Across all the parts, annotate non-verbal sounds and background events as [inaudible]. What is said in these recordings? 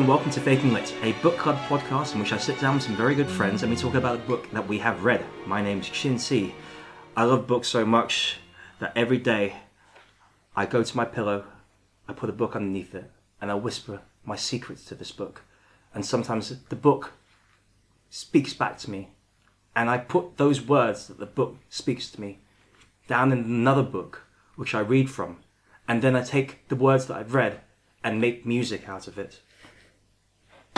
And welcome to Faking Lit, a book club podcast in which I sit down with some very good friends and we talk about a book that we have read. My name's Shin Si. I love books so much that every day I go to my pillow, I put a book underneath it, and I whisper my secrets to this book. And sometimes the book speaks back to me, and I put those words that the book speaks to me down in another book which I read from, and then I take the words that I've read and make music out of it.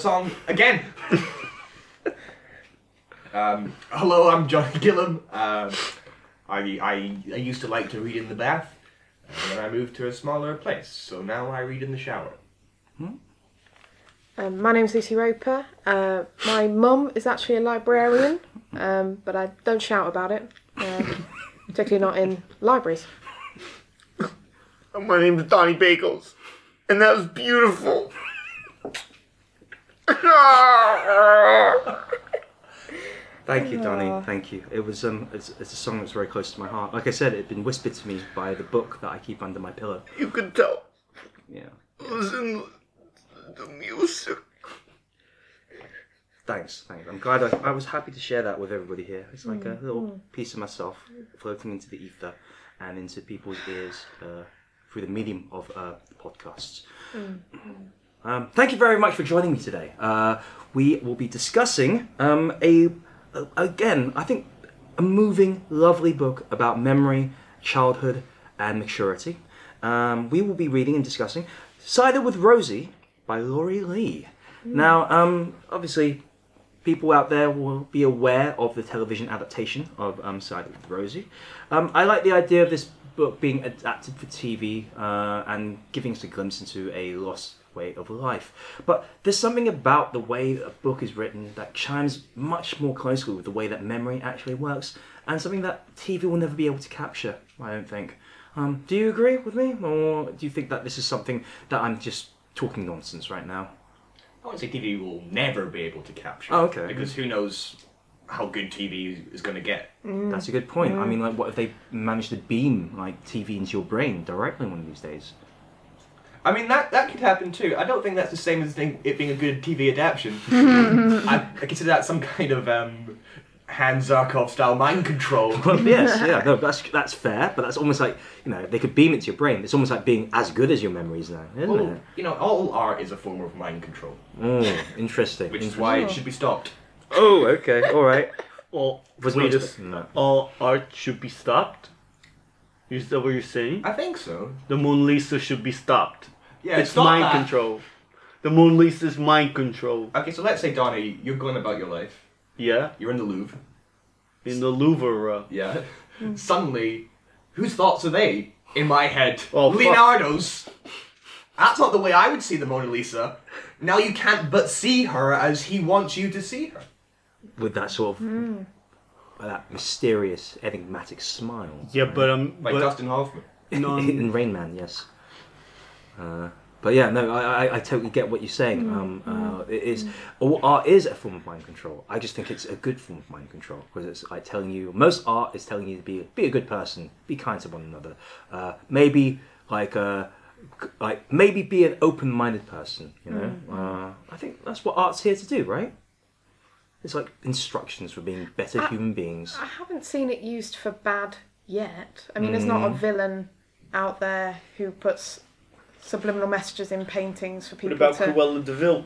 song again. um, hello, I'm Johnny Gillum. Um I, I I used to like to read in the bath, and then I moved to a smaller place, so now I read in the shower. Um, my name's Lucy Roper. Uh, my mum is actually a librarian, um, but I don't shout about it, um, particularly not in libraries. My name is Donnie Bagels, and that was beautiful. [laughs] Thank you, Donnie. Thank you. It was um, it's, it's a song that's very close to my heart. Like I said, it'd been whispered to me by the book that I keep under my pillow. you could tell. Yeah. Listen to the music. Thanks, thanks. I'm glad I, I was happy to share that with everybody here. It's like a little piece of myself floating into the ether and into people's ears uh, through the medium of uh, podcasts. Um, thank you very much for joining me today. Uh, we will be discussing um, a, a again, I think, a moving, lovely book about memory, childhood, and maturity. Um, we will be reading and discussing "Cider with Rosie" by Laurie Lee. Now, um, obviously, people out there will be aware of the television adaptation of um, Cider with Rosie. Um, I like the idea of this book being adapted for TV uh, and giving us a glimpse into a lost way of life. But there's something about the way a book is written that chimes much more closely with the way that memory actually works, and something that TV will never be able to capture. I don't think. Um, do you agree with me, or do you think that this is something that I'm just talking nonsense right now? I wouldn't say TV will never be able to capture. Oh, okay. Because who knows how good TV is going to get. That's a good point. I mean, like, what if they manage to beam like TV into your brain directly one of these days? I mean, that, that could happen too. I don't think that's the same as thing, it being a good TV adaptation. [laughs] I, I consider that some kind of um, Hans Zarkov style mind control. Well, [laughs] yes, yeah, no, that's that's fair, but that's almost like you know they could beam it to your brain. It's almost like being as good as your memories now, isn't Well, it? you know, all art is a form of mind control, Mm, interesting. which is why it should be stopped. Oh, okay, all right. Well, Was wait not a expecting that. All art should be stopped. Is that what you're saying? I think so. The Mona Lisa should be stopped. Yeah, it's stop mind that. control. The Mona Lisa's mind control. Okay, so let's say, Donnie, you're going about your life. Yeah, You're in the Louvre. in the Louvre. Uh. Yeah. [laughs] Suddenly, whose thoughts are they? In my head. Oh, fuck. Leonardo's. That's not the way I would see the Mona Lisa. Now you can't but see her as he wants you to see her. With that sort of hmm. That mysterious, enigmatic smile. Yeah, but um, Like but, Dustin Hoffman. [laughs] no, in Rain Man, yes. Uh, but yeah, no, I, I, I totally get what you're saying. Um, uh, it is all art is a form of mind control. I just think it's a good form of mind control because it's like telling you most art is telling you to be be a good person, be kind to one another. Uh, maybe like uh, c- like maybe be an open-minded person. You know, uh, I think that's what art's here to do, right? It's like instructions for being better human beings. I haven't seen it used for bad yet. I mean, there's not a mm. villain out there who puts subliminal messages in paintings for people. what about to. Cruella de Vil?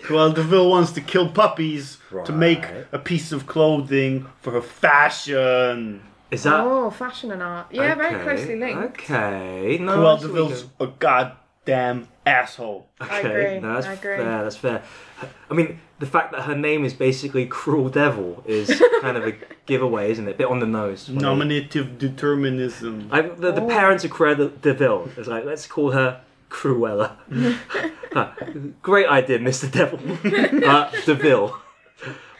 Cruella de Vil wants to kill puppies to make a piece of clothing for her fashion. Is that Oh, fashion and art. Yeah, very closely linked. Okay, no. I Cruella see where Deville's a god damn asshole. I Okay, agree, no, that's I agree. fair. That's fair. I mean, the fact that her name is basically [laughs] Cruel Devil is kind of a [laughs] giveaway, isn't it? bit on the nose. Nominative determinism. I, the, the Oh. parents of Cruella de Vil is like, let's call her Cruella. [laughs] Huh, Great idea, Mr. Devil. uh, Deville.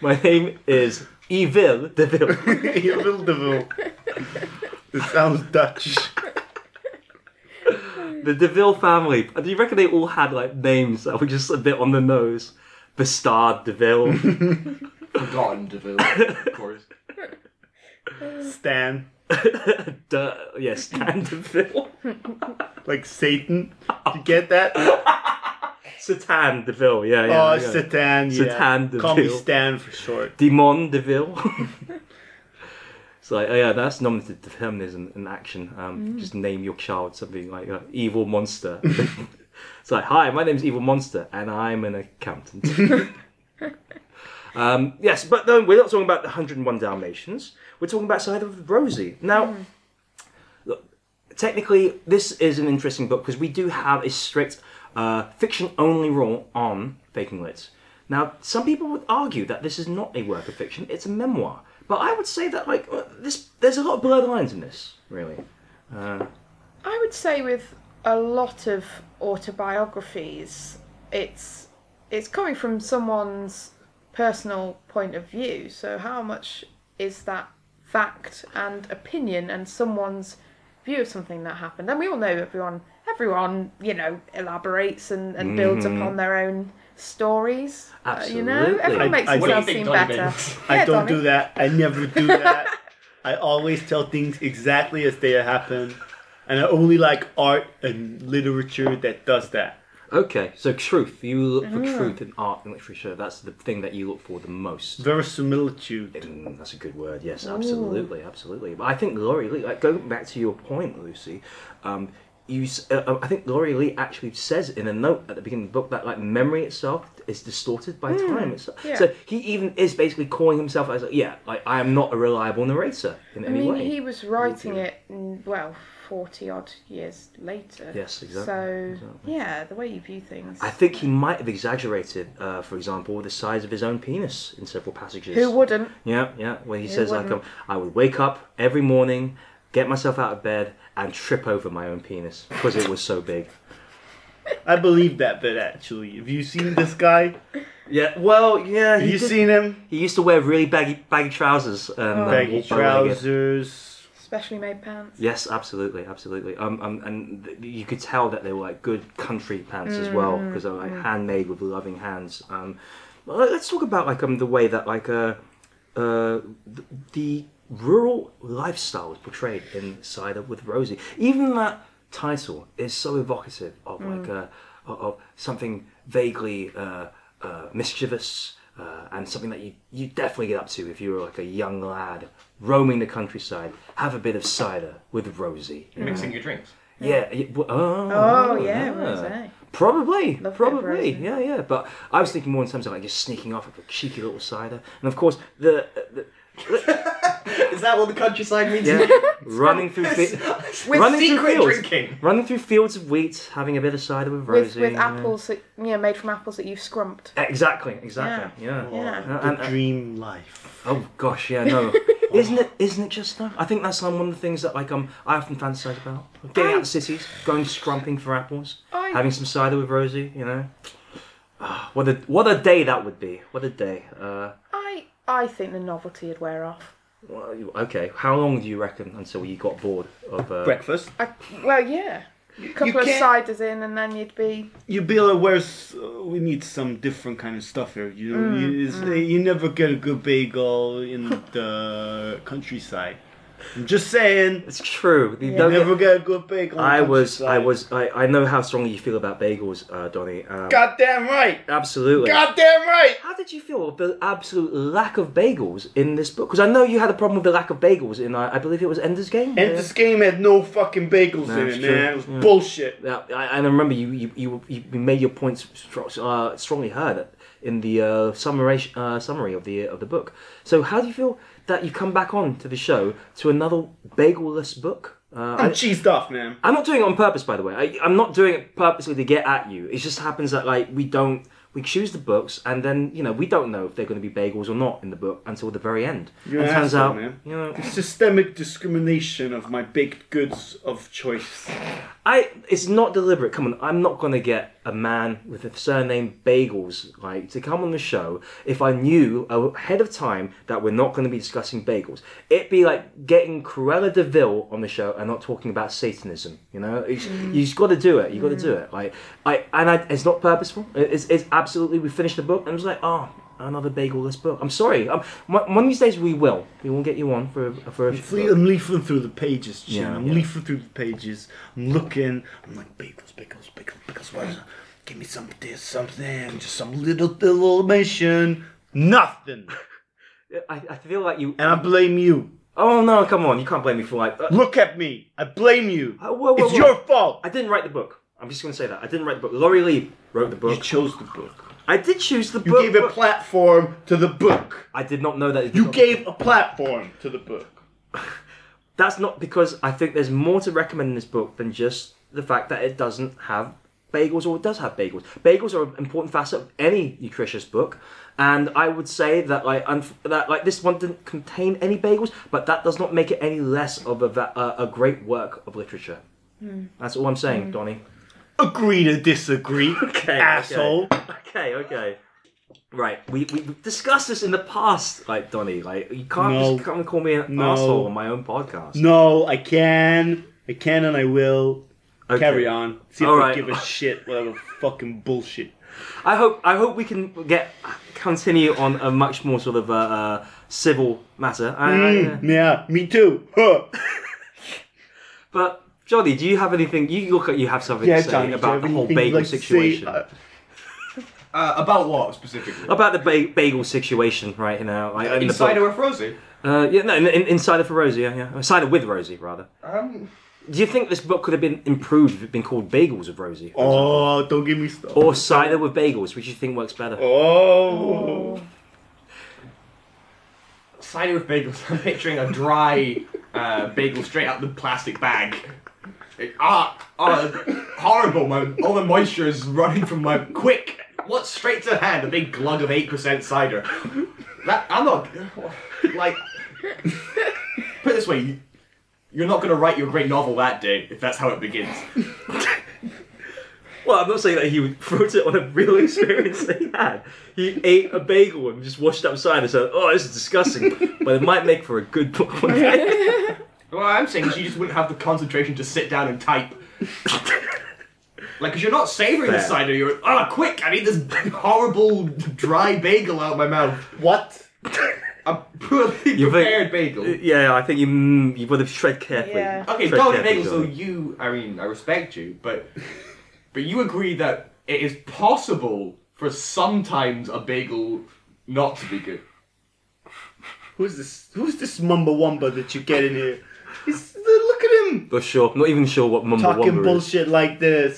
My name is Evil Deville. Evil Devil. It sounds Dutch. The Deville family. Uh, do you reckon they all had like names that were just a bit on the nose? Bastard Deville. [laughs] Forgotten Deville, of course. Stan. [laughs] Duh, yes, Dan [laughs] Deville. Like Satan. You get that? Satan Deville, yeah, yeah. oh, yeah. Satan, yeah. Satan Call me Deville. Stan for short. Demon Deville. It's like, oh yeah, that's nominative determinism in action. Um, Just name your child something like uh, Evil Monster. [laughs] it's like, hi, my name's Evil Monster, and I'm an accountant. [laughs] um, yes, but no, we're not talking about the 101 Dalmatians. We're talking about Side of Rosie. Now, look, technically, this is an interesting book because we do have a strict uh, fiction-only rule on faking lit. Now, some people would argue that this is not a work of fiction; it's a memoir. But I would say that, like, uh, this, there's a lot of blurred lines in this, really. Uh, I would say with a lot of autobiographies, it's it's coming from someone's personal point of view. So how much is that fact and opinion and someone's view of something that happened? And we all know everyone everyone, you know, elaborates and, and builds upon their own stories. uh, you know? Absolutely. Everyone I- makes I- What do you themselves seem Donny better. [laughs] I Yeah, don't Donny. do that. I never do that. I always tell things exactly as they happen. And I only like art and literature that does that. okay, so truth. You look for truth in art and literature. That's the thing that you look for the most. Verisimilitude. Mm, that's a good word. Yes, absolutely, absolutely. But I think Laurie like going back to your point, Lucy, um, you, uh, uh, I think Laurie Lee actually says in a note at the beginning of the book that like memory itself is distorted by time. It's, yeah. So he even is basically calling himself as like, yeah, like I am not a reliable narrator in I any mean, way. he was writing it, mm, well, 40 odd years later. Yes, exactly, So, exactly. yeah, the way you view things. I think he might have exaggerated, uh, for example, the size of his own penis in several passages. Who wouldn't? Yeah, yeah. Where he Who says like, um. I would wake up every morning, get myself out of bed, and trip over my own penis because it was so big. I believe that bit actually. Have you seen this guy? Yeah. Well, yeah. Have you did- seen him? he used to wear really baggy baggy trousers and uh, Baggy trousers. Specially made pants. Yes, absolutely, absolutely. Um, um, and th- you could tell that they were like good country pants as well because they're like handmade with loving hands. Um, well, let- let's talk about like um the way that like uh, uh th- the rural lifestyle is portrayed in Cider with Rosie. Even that title is so evocative of like uh, of, of something vaguely uh, uh, mischievous. Uh, and something that you, you definitely get up to if you were like a young lad roaming the countryside. Have a bit of cider with Rosie. you know? Mixing your drinks. Yeah. yeah, oh, Oh, yeah, rosé. Probably, Love a bit of probably, yeah, yeah. But I was thinking more in terms of like just sneaking off with a cheeky little cider, and of course the, the [laughs] Is that what the countryside means? yeah, [laughs] running through fi- With running through secret fields, drinking. running through fields of wheat, having a bit of cider with With, Rosie. with yeah. apples, that, yeah, made from apples that you've scrumped. Exactly, exactly. Yeah. Yeah. Uh, The and- and- dream life. oh gosh, yeah, no. [laughs] isn't it? Isn't it just though? I think that's um, one of the things that like um I often fantasize about. Getting out of the cities, going scrumping for apples, I- having some cider with Rosie. You know. Ah, what a what a day that would be. What a day. Uh, I I think the novelty would wear off. well, you- okay, how long do you reckon until you got bored of uh, Breakfast. I, well, yeah. A couple of can't- ciders in, and then you'd be. You be like, where's uh, we need some different kind of stuff here. You know, you, it's, you never get a good bagel in the countryside. I'm just saying, It's true. You Yeah. never get a good bagel. I was, I was, I, I know how strongly you feel about bagels, uh, Donny. Um, Goddamn right. absolutely. Goddamn right. How did you feel of the absolute lack of bagels in this book? Because I know you had a problem with the lack of bagels in, uh, I believe it was Ender's Game. And this game had no fucking bagels No, in it, true. man. It was Yeah. bullshit. Yeah, I, and I remember you, you, you, you made your points uh, strongly heard in the uh, summary, uh, summary of the of the book. So how do you feel that you come back on to the show to another bagelless book? Uh, I'm I, cheesed off, man. I'm not doing it on purpose, by the way. I, I'm not doing it purposely to get at you. It just happens that like we don't we choose the books, and then you know we don't know if they're going to be bagels or not in the book until the very end. You're and an turns asshole, out, man. you know, Systemic discrimination of my baked goods of choice. I it's not deliberate. Come on, I'm not gonna get a man with the surname Bagels like to come on the show if I knew ahead of time that we're not going to be discussing bagels. It'd be like getting Cruella de Vil on the show and not talking about Satanism. You know, it's, mm. you've got to do it. You've got to do mm. it. Like I and I, it's not purposeful. It's it's absolutely. We finished the book and it was like, oh. Another bagelless book. I'm sorry. Um, one one of these days we will. We will get you on for a, for a. I'm, fle- I'm leafing through the pages, Jim. Yeah, I'm yeah. leafing through the pages. I'm looking. I'm like, bagels, bagels, bagels, bagels. What is it? Give me some this, something, just some little little mention. Nothing. [laughs] I, I feel like you. And I blame you. Oh no! Come on! You can't blame me for like. Uh, Look at me. I blame you. Uh, whoa, whoa, it's whoa. your fault. I didn't write the book. I'm just going to say that. I didn't write the book. Laurie Lee wrote the book. You chose the book. I did choose the book. You book. gave a but platform to the book. I did not know that. it- You gave a platform to the book. [laughs] That's not because I think there's more to recommend in this book than just the fact that it doesn't have bagels or it does have bagels. Bagels are an important facet of any nutritious book. And I would say that like unf- that like this one didn't contain any bagels, but that does not make it any less of a va- a, a great work of literature. Hmm. That's all I'm saying, hmm. Donnie. Agree to disagree, [laughs] Okay, asshole. Okay, okay. Right, we, we we've discussed this in the past, like Donny. Like you can't No. just come and call me an No. asshole on my own podcast. No, I can. I can and I will. Okay. Carry on. See if All I right. give a [laughs] shit. Whatever fucking bullshit. I hope I hope we can get continue on a much more sort of uh, uh, civil matter. I- I- Mm, yeah, me too. Huh. [laughs] but Johnny, do you have anything? You look like you have something Yeah, to say Johnny. do you about have the whole anything you'd bagel like to say? situation. Uh, Uh, about what specifically? about the ba- bagel situation right now, like in the Insider book. with Rosie. Uh, yeah, no, in, in, Insider for Rosie, yeah, yeah, Insider with Rosie, rather. Um, Do you think this book could have been improved if it'd been called Bagels with Rosie? oh, don't give me stuff. Or cider with bagels, which you think works better? Oh. cider with bagels. [laughs] I'm picturing a dry uh, bagel straight out the plastic bag. It- ah, ah, horrible! My all the moisture is running from my quick. What's straight to hand? A big glug of eight percent cider. That I'm not like. Put it this way, you- you're not going to write your great novel that day if that's how it begins. Well, I'm not saying that he wrote it on a real experience that he had. He ate a bagel and just washed outside and said, "Oh, this is disgusting," but it might make for a good book. [laughs] one day. What I'm saying is you just wouldn't have the concentration to sit down and type. Like, because you're not savoring the Fair. cider, you're, ah, quick, I need this horrible dry bagel out of my mouth. What? A poorly You think- prepared bagel. yeah, I think you mm, you would have tread carefully. Yeah. Okay, Tread Dolly carefully, Bagel, so Johnny. you, I mean, I respect you, but but you agree that it is possible for sometimes a bagel not to be good. Who's this? Who's this mumba wumba that you get in here? He's, look at him Not sure. Not even sure what Mumba talking Wumba bullshit like this.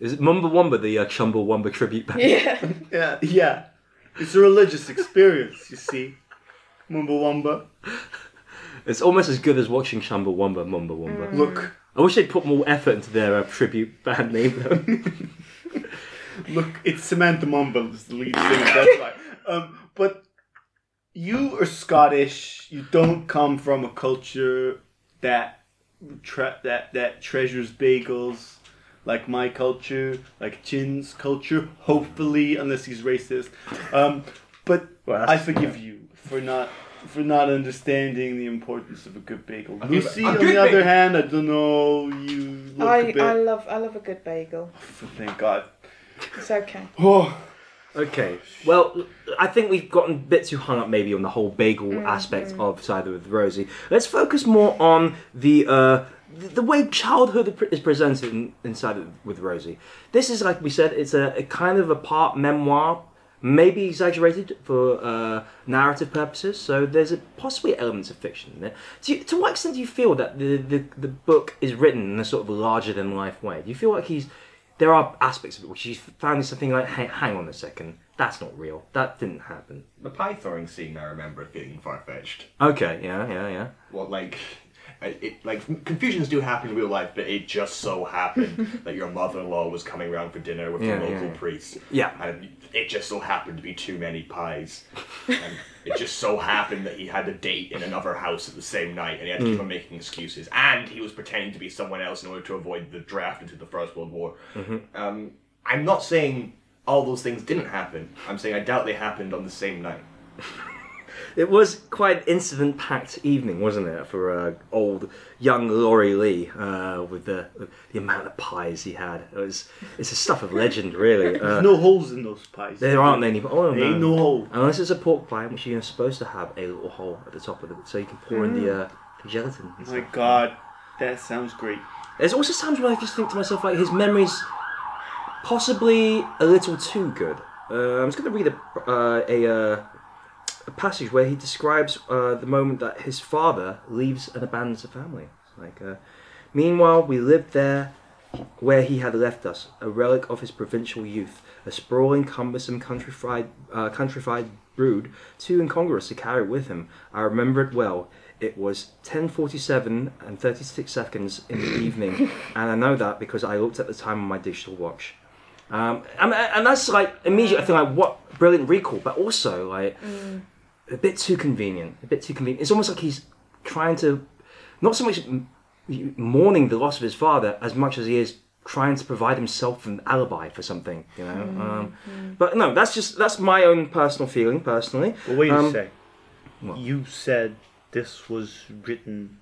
is. Is it Mumba Wumba the uh, Chumbawamba tribute band? Yeah. [laughs] Yeah, yeah. It's a religious experience, you see. Mumba wumba. It's almost as good as watching Chumbawamba Mumba Wumba. Look, I wish they'd put more effort into their uh, tribute band name though. [laughs] look. It's Samantha Mumble is the lead singer. That's why. [laughs] Um, but you are Scottish. You don't come from a culture that tre- that that treasures bagels like my culture, like Chin's culture. Hopefully, unless he's racist. Um, but Well, I that's- forgive you for not for not understanding the importance of a good bagel. Okay, Lucy, on the other bagel- hand, I don't know. You look a I, bit. I love I love a good bagel. Thank God. It's okay. Oh, Okay. Well, I think we've gotten a bit too hung up maybe on the whole bagel aspect of Cider with Rosie. Let's focus more on the uh, the, way childhood is presented in, in Cider with Rosie. This is like we said, it's a, a kind of a part memoir, maybe exaggerated for uh, narrative purposes. So there's a, possibly elements of fiction in it. You, to what extent do you feel that the, the the book is written in a sort of larger than life way? Do you feel like he's there are aspects of it which he's found something like, hey, hang on a second, that's not real. That didn't happen. The pie throwing scene I remember feeling far fetched. Okay, yeah, yeah, yeah. What, like, It, it- like confusions do happen in real life, but it just so happened [laughs] that your mother-in-law was coming around for dinner with Yeah, the local yeah. priest. Yeah. and it just so happened to be too many pies. and it just so happened that he had a date in another house at the same night, and he had to Hmm. keep on making excuses. And he was pretending to be someone else in order to avoid the draft into the First World War. Mm-hmm. Um, I'm not saying all those things didn't happen. I'm saying I doubt they happened on the same night. It was quite an incident-packed evening, wasn't it, for uh, old young Laurie Lee uh, with the the amount of pies he had. It was it's a stuff of legend, really. [laughs] Uh, no holes in those pies. there aren't any. Oh There ain't no hole. Unless it's a pork pie, which you're supposed to have a little hole at the top of it, so you can pour in the, uh, the gelatin. and Oh my stuff. god, that sounds great. There's also times when I just think to myself, like his memory's possibly a little too good. Uh, I'm just going to read a uh, a, uh, a passage where he describes uh, the moment that his father leaves and abandons the family. It's like, uh, meanwhile, we lived there where he had left us, a relic of his provincial youth, a sprawling, cumbersome, countrified, uh, countrified brood, too incongruous to carry with him. I remember it well. It was 10:47 and 36 seconds in the evening, [laughs] and I know that because I looked at the time on my digital watch. Um, and, and that's like immediately I think like what brilliant recall, but also like a bit too convenient. A bit too convenient. It's almost like he's trying to not so much mourning the loss of his father as much as he is trying to provide himself an alibi for something. You know. Um, but no, that's just that's my own personal feeling personally. But wait Um, a sec. what? You said this was written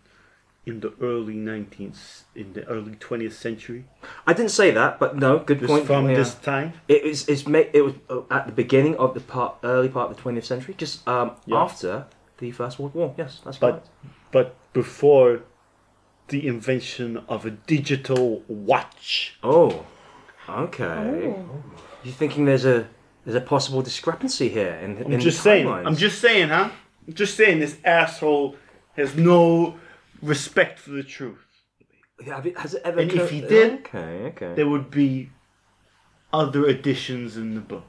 in the early 19th, in the early 20th century. I didn't say that, but no, good Just point. from yeah. this time. It was it's ma- it was uh, at the beginning of the part early part of the 20th century, just um, Yeah. after the First World War. Yes, that's But right. but before the invention of a digital watch. Oh, okay. Oh. You thinking there's a there's a possible discrepancy here in, I'm in just saying. I'm just saying, huh? I'm just saying this asshole has no respect for the truth. Have it, has it ever? And if he did, okay, okay. There would be other additions in the book.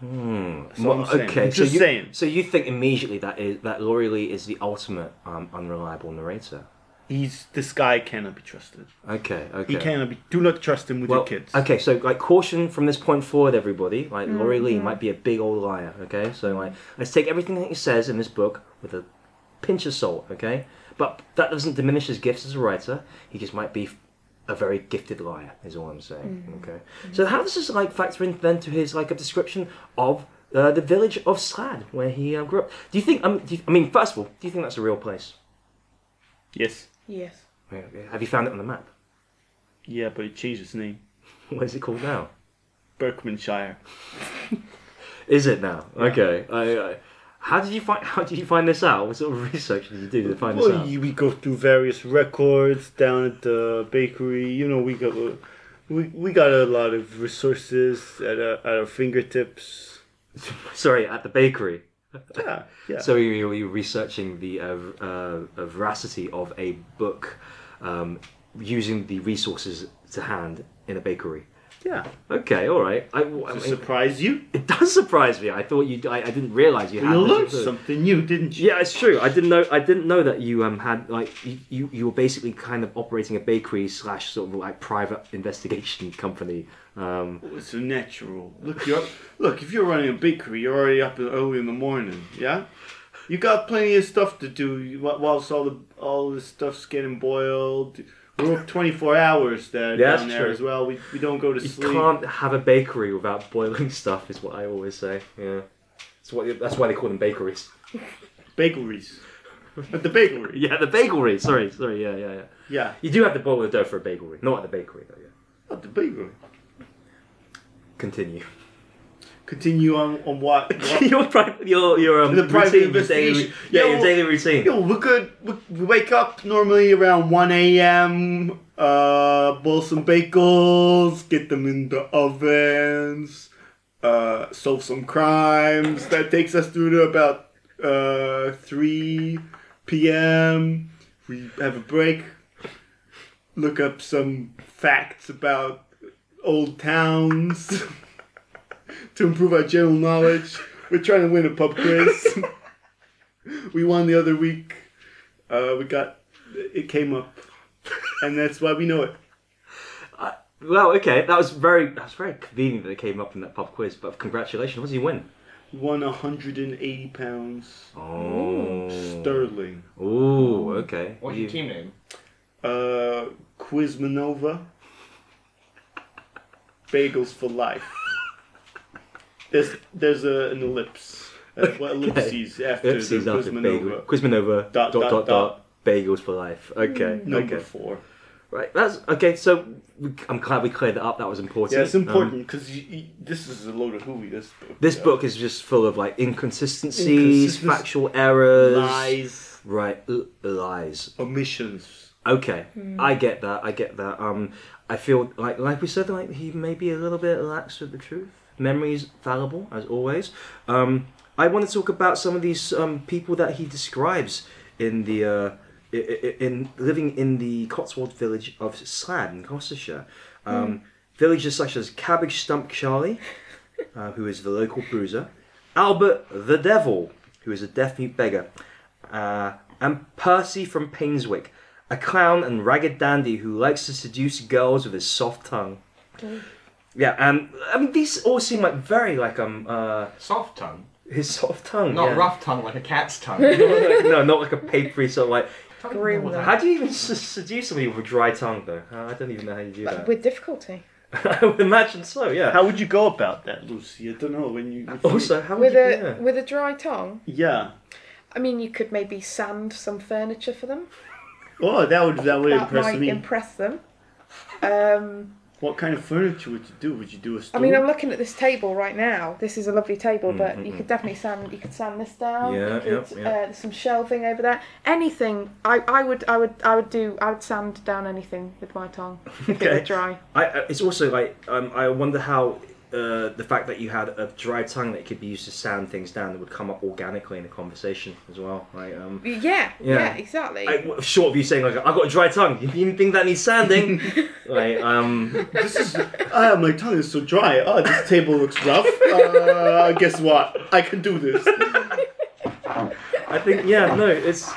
Hmm. That's all I'm okay, I'm so just you, saying. So you think immediately that is that Laurie Lee is the ultimate um, unreliable narrator? He's this guy cannot be trusted. Okay, okay. He cannot be. Do not trust him with Well, your kids. okay, so like caution from this point forward, everybody. Like Laurie Lee Mm-hmm. might be a big old liar. Okay, so like let's take everything that he says in this book with a pinch of salt. Okay, but that doesn't diminish his gifts as a writer. He just might be a very gifted liar. Is all I'm saying. Mm-hmm. Okay, so how does this like factor in then to his like a description of uh, the village of Slad where he uh, grew up? Do you think? Um, do you, I mean, first of all, do you think that's a real place? Yes. Yes. Yeah, yeah. Have you found it on the map? Yeah, but he changed his name. [laughs] What is it called now? Berkmanshire. [laughs] Is it now? Okay. I, I, how did you find? [laughs] How did you find this out? What sort of research did you do to find this out? you- we go through various records down at the bakery. You know, we got we, we got a lot of resources at our, at our fingertips. [laughs] Sorry, at the bakery. Yeah, yeah. So you, are researching the uh, uh, veracity of a book um, using the resources to hand in a bakery. Yeah. Okay, all right. I, I mean, surprise you, it does surprise me. I thought you. I, I didn't realize you had. you learned something new, didn't you? Yeah, it's true. I didn't know. I didn't know that you um had like you, you, you were basically kind of operating a bakery slash sort of like private [laughs] investigation company. Um, Oh, It's natural. Look, you're look. If you're running a bakery, you're already up early in the morning. Yeah, you got plenty of stuff to do whilst all the all the stuff's getting boiled. We're up twenty four hours there Yeah, down that's there true. as well. We, we don't go to you sleep. can't have a bakery without boiling [laughs] stuff. Is what I always say. Yeah, that's what. That's why they call them bakeries. Bakeries. At [laughs] the bakery. Yeah, the bakery. Sorry, sorry. Yeah, yeah, yeah. Yeah, You do have to boil the dough for a bakery, not at the bakery though. Yeah. at the bakery. Continue. Continue on on what? [laughs] what? your pri- your your um The private routine, your daily, yeah, Yo, your daily routine. Yo, we're good. We, we wake up normally around 1 a.m. Uh, boil some bagels, get them in the ovens, uh, solve some crimes. That takes us through to about uh, 3 p.m. We have a break, look up some facts about old towns [laughs] to improve our general knowledge. We're trying to win a pub quiz. [laughs] we won the other week. Uh, we got it came up, and that's why we know it. Well, okay, that was very that was very convenient that it came up in that pub quiz. But congratulations, what did you win? Won 180 pounds Oh, sterling. Oh, okay. What's You- your team name? Uh, Quizmanova. Bagels for life. There's there's a, an ellipse. Uh, [laughs] what ellipses after Ellipses the after bagel. Quizmanova? Quizmanova. Dot, Dot dot dot, dot. Bagels for life. Okay. Number okay. four. Right. That's okay. So we, I'm glad we cleared that up. That was important. Yeah, it's Um, important because this is a load of hooey. This book. this Yeah. book is just full of like inconsistencies, Inconsistencies, factual errors, lies, Right. L- lies. omissions. Okay, I get that. I get that. Um, I feel like, like we said, like he may be a little bit lax with the truth. Memory's fallible, as always. Um, I want to talk about some of these um, people that he describes in the uh, i- i- in living in the Cotswold village of Slad in Gloucestershire. Um, Villages such as Cabbage Stump Charlie, uh, who is the local bruiser, Albert the Devil, who is a deaf mute beggar, uh, and Percy from Painswick, a clown and ragged dandy who likes to seduce girls with his soft tongue. Yeah, and I mean these all seem like very like um uh Soft tongue. his soft tongue. Not yeah. rough tongue like a cat's tongue. [laughs] no, not like a papery sort of like. Grim, though. How do you even s- seduce somebody with a dry tongue though? Uh, I don't even know how you do that. With difficulty. [laughs] I would imagine so. Yeah. How would you go about that, Lucy? I don't know when you. when you- Also, how would With you, a yeah. with a dry tongue. yeah. I mean, you could maybe sand some furniture for them. Oh, that would that would that impress might me. impress them. Um, what kind of furniture would you do? Would you do a I stool? I mean, I'm looking at this table right now. This is a lovely table, but you could definitely sand. You could sand this down. Yeah, you could, yeah, yeah. Uh, there's some shelving over there. Anything. I, I would I would I would do. I would sand down anything with my tongue if it Okay. dry. I, I- it's also like um, I wonder how uh, the fact that you had a dry tongue that could be used to sand things down that would come up organically in a conversation as well. Like, um, Yeah. Yeah. Yeah. exactly. I, w- short of you saying like I've got a dry tongue, you even think that needs sanding? like, [laughs] um, This is ah, my tongue is so dry. Oh, this table looks rough. Uh, guess what? I can do this. [laughs] I think yeah, no, it's.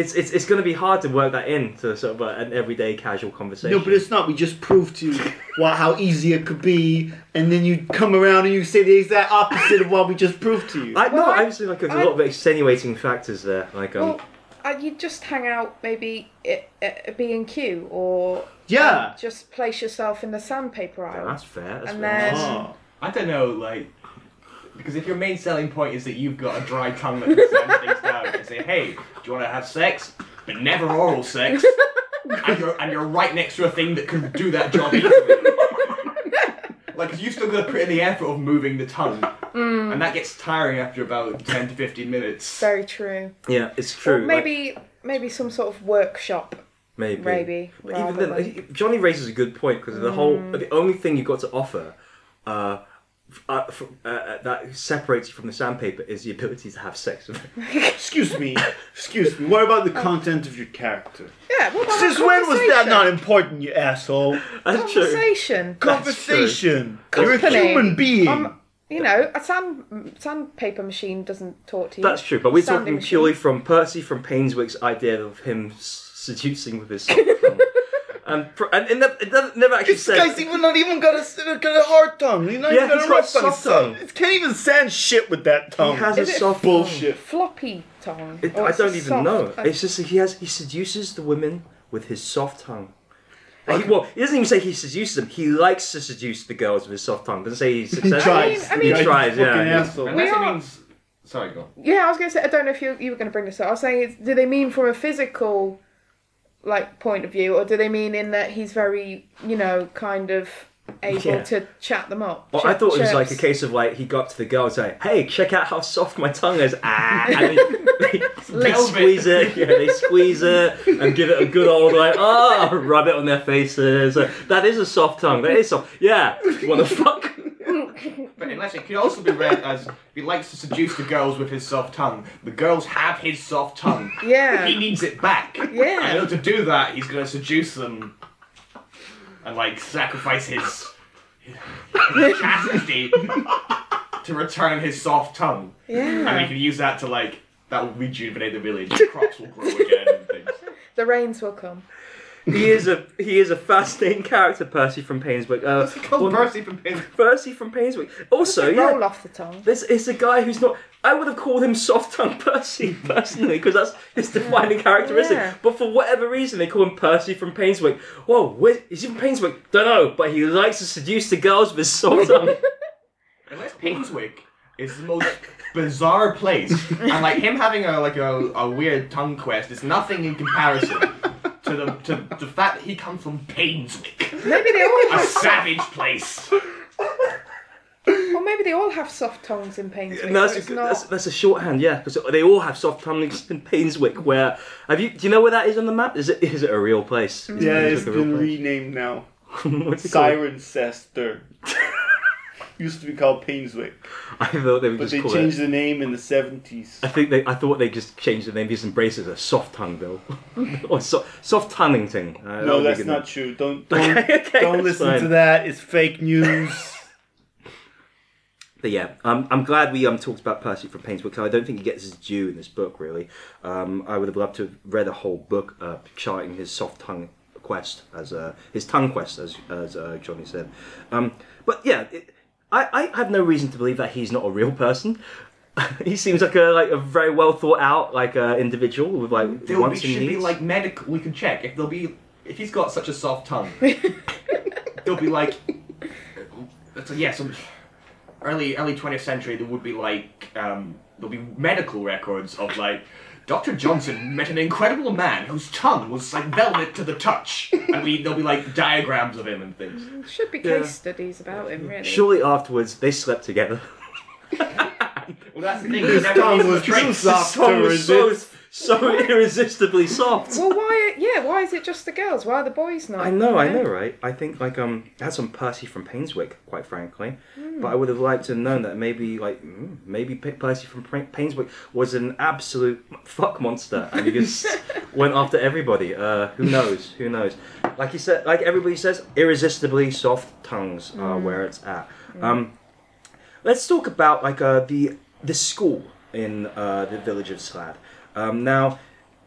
It's, it's, it's going to be hard to work that into sort of uh, an everyday casual conversation. No, but it's not. We just proved to you what, how easy it could be, and then you come around and you say the exact opposite of what we just proved to you. I, no, Well, I- I'm saying like there's a I- lot of extenuating factors there. Like um, well, uh, you'd just hang out maybe at, at B and Q or yeah. um, just place yourself in the sandpaper yeah, aisle. that's fair. That's And fair. then- Oh. I don't know, like, because if your main selling point is that you've got a dry tongue that can sand things down, and say, hey, do you want to have sex? But never oral sex. [laughs] and you're and you're right next to a thing that can do that job easily. like, 'cause you've still got to put in the effort of moving the tongue, and that gets tiring after about ten to fifteen minutes. Very true. yeah, it's Or true. like- maybe maybe some sort of workshop. Maybe. Maybe, But even then, like, Johnny raises a good point because the whole the only thing you've got to offer uh, f- uh, f- uh, uh, that separates you from the sandpaper is the ability to have sex with [laughs] it. Excuse me. Excuse me. What about the content of your character? Yeah. What about Since when was that not important, you asshole? That's true. Conversation. Conversation. You're a Company. human being. Um, you know, a sand sandpaper machine doesn't talk to you. That's true, but we're Sanding talking machine. purely from Percy from Painswick's idea of him s- seducing with his [laughs] soft tongue. And, pr- and it never, it never- never actually This says. guy's even not even got a, got a hard tongue. He's not Yeah, even got he's a got rough tongue. soft tongue. He can't even sand shit with that tongue. he has Is a it soft bullshit. floppy tongue. It, Or I it's a don't even soft- know. It's just that he has he seduces the women with his soft tongue. Like, he- well, he doesn't even say he seduces them. He likes to seduce the girls with his soft tongue. Doesn't say he's [laughs] successful. tries. I mean- he tries. Fucking Yeah. yeah. asshole. Unless We it are- means. Sorry, go. on. yeah, I was going to say. I don't know if you you were going to bring this up. I was saying, it's, do they mean from a physical, like point of view, or do they mean in that he's very, you know, kind of able Yeah. to chat them up? Well, I Chirp- thought it was like a case of like he got to the girl and say, "Hey, check out how soft my tongue is," ah, and they, [laughs] they, squeeze it. Yeah, they squeeze it and give it a good old like, oh, rub it on their faces. That is a soft tongue. That is soft. Yeah, want to fuck? But unless it could also be read as he likes to seduce the girls with his soft tongue. The girls have his soft tongue. Yeah. He needs it back. Yeah. And in order to do that, he's going to seduce them and like sacrifice his, his chastity to return his soft tongue. Yeah. And he can use that to like that will rejuvenate the village. Crops will grow again and things. The rains will come. He is a he is a fascinating character, Percy from Painswick. Uh, Called well, Percy from Pin. Percy from Painswick. Also, yeah, Roll off the tongue. this is a guy who's not. I would have called him soft tongue Percy [laughs] personally because that's his defining characteristic. Yeah. But for whatever reason, they call him Percy from Painswick. Whoa, where, is he from Painswick? Don't know, but he likes to seduce the girls with his soft tongue. [laughs] Unless Painswick is the most bizarre place, and like him having a like a, a weird tongue quest is nothing in comparison to the to the fact that he comes from Painswick, Maybe they all a have, savage place. or maybe they all have soft tongues in Painswick. No, so that's, it's a, not. that's, that's a shorthand, yeah, because they all have soft tongues in Painswick. Where have you? Do you know where that is on the map? Is it is it a real place? Is Yeah, Painswick it's a real been place? renamed now. [laughs] What's it called? Cirencester. Used to be called Painswick, [laughs] I thought they would but just they call changed it. the name in the seventies. I think they. I thought they just changed the name. These embraces a soft tongue bill, [laughs] or so, soft tonguing thing. Uh, No, that's not true. Don't [laughs] don't, Okay, okay, don't listen fine. to that. It's fake news. But yeah, um, I'm glad we um, talked about Percy from Painswick because I don't think he gets his due in this book. Really, um, I would have loved to have read a whole book uh, charting his soft tongue quest as uh, his tongue quest, as as uh, Johnny said. Um, but yeah, it, I, I have no reason to believe that he's not a real person. [laughs] he seems like a like a very well thought out like uh, individual with like There will be, wants and should be needs. like medical. We can check if there'll be if he's got such a soft tongue. [laughs] there'll be like, it's a, yeah, some early early twentieth century. There would be like um, there'll be medical records of like. Dr. Johnson met an incredible man whose tongue was like velvet to the touch, and we there'll be like diagrams of him and things. Should be case Yeah. studies about him, really. Surely afterwards they slept together. [laughs] Well, that's the thing. His he never tongue was the too trace. soft Song was so, resist. So irresistibly soft. Well, why? Yeah, why is it just the girls? Why are the boys not? I know, I know, right? I think like um, it had some Percy from Painswick, quite frankly. But I would have liked to have known that maybe like mm, maybe Percy from Pa- Painswick was an absolute fuck monster, and he just [laughs] went after everybody. Uh, who knows? Who knows? Like he said, like everybody says, irresistibly soft tongues are where it's at. Um, let's talk about like uh, the the school in uh, the village of Slad. Um, now,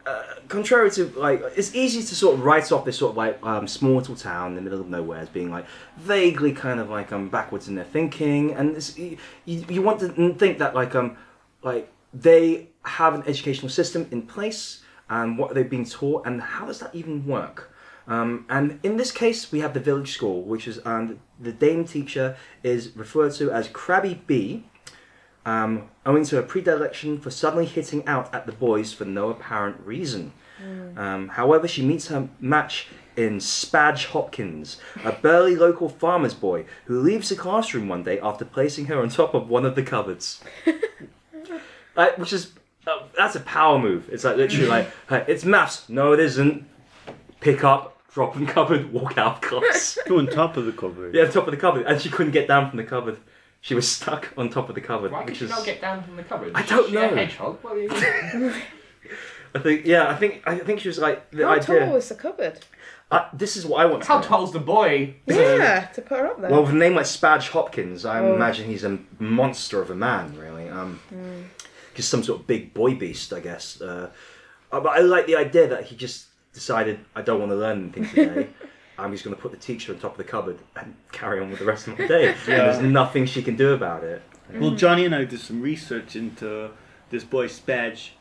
uh, contrary to like, it's easy to sort of write off this sort of like um, small little town in the middle of nowhere as being like vaguely kind of like um backwards in their thinking, and it's, you, you want to think that like um like they have an educational system in place and what they've been taught and how does that even work. Um, and in this case, we have the village school, which is and the dame teacher is referred to as Crabby B, um, owing to a predilection for suddenly hitting out at the boys for no apparent reason. Um, however, she meets her match in Spadge Hopkins, a burly local farmer's boy who leaves the classroom one day after placing her on top of one of the cupboards. [laughs] like, which is uh, that's a power move. It's like literally like [laughs] hey, it's maths. No, it isn't. Pick up, drop in cupboard, walk out of class. Go on top of the cupboard. yeah, top of the cupboard, and she couldn't get down from the cupboard. She was stuck on top of the cupboard, Why could which you is. not get down from the cupboard? I don't Is she a know. hedgehog? What are [laughs] you- [laughs] I think yeah, I think I think she was like the How idea. tall is the cupboard? Uh, this is what I want. To How know. tall's the boy? Yeah, to put her up there. Well, with a name like Spadge Hopkins, I Oh. imagine he's a monster of a man, really. Um, just some sort of big boy beast, I guess. Uh, uh, but I like the idea that he just decided, I don't want to learn anything today. [laughs] I'm just going to put the teacher on top of the cupboard and [laughs] carry on with the rest of my day. And there's nothing she can do about it. Well, Johnny and I did some research into this boy Spadge,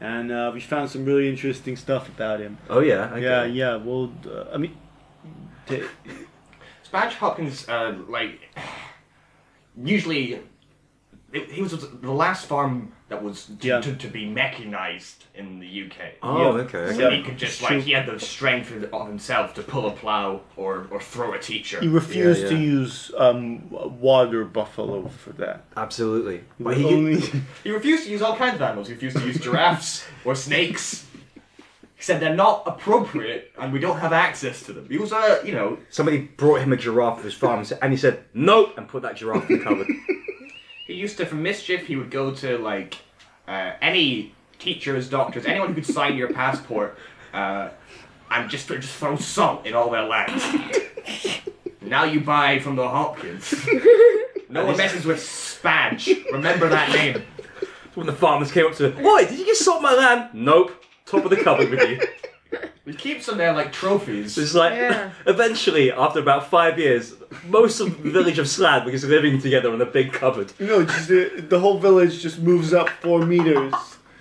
and uh, we found some really interesting stuff about him. Oh yeah, okay. Yeah, yeah. Well, uh, I mean, t- Spadge Hopkins, uh, like, [sighs] usually, it, he was the last farm that was to, Yeah. to, to be mechanized in the UK. Oh, Yeah. okay. okay. So Yeah. he could just, like, he had the strength of of himself to pull a plow or, or throw a teacher. he refused Yeah, to use um, water buffalo for that. Absolutely. He But he, only [laughs] He refused to use all kinds of animals. He refused to use giraffes [laughs] or snakes. He said they're not appropriate and we don't have access to them. He was a, you know, somebody brought him a giraffe to his farm and he said, nope, and put that giraffe in the cupboard. [laughs] he used to, for mischief, he would go to, like, uh, any teachers, doctors, anyone who could sign your passport, uh, and just, just throw salt in all their lands. now you buy from the Hopkins. No one messes with Spadge. Remember that name. when the farmers came up to Oi, did you just salt my land? Nope. Top of the cupboard with you. Keeps them there like trophies. It's like Yeah. [laughs] eventually, after about five years, most of the village of Slad was living together in a big cupboard. No, just the, the whole village just moves up four meters.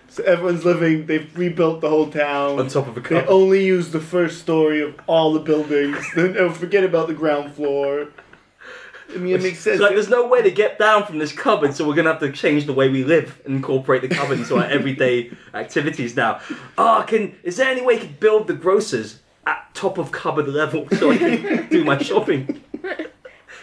So everyone's living. They've rebuilt the whole town. On top of a They cupboard. only use the first story of all the buildings. [laughs] then they'll forget about the ground floor. I mean, it makes sense. It's like there's no way to get down from this cupboard, so we're gonna have to change the way we live and incorporate the cupboard into our everyday [laughs] activities now. Ah, can is there any way you can build the grocers at top of cupboard level so I can do my shopping? [laughs]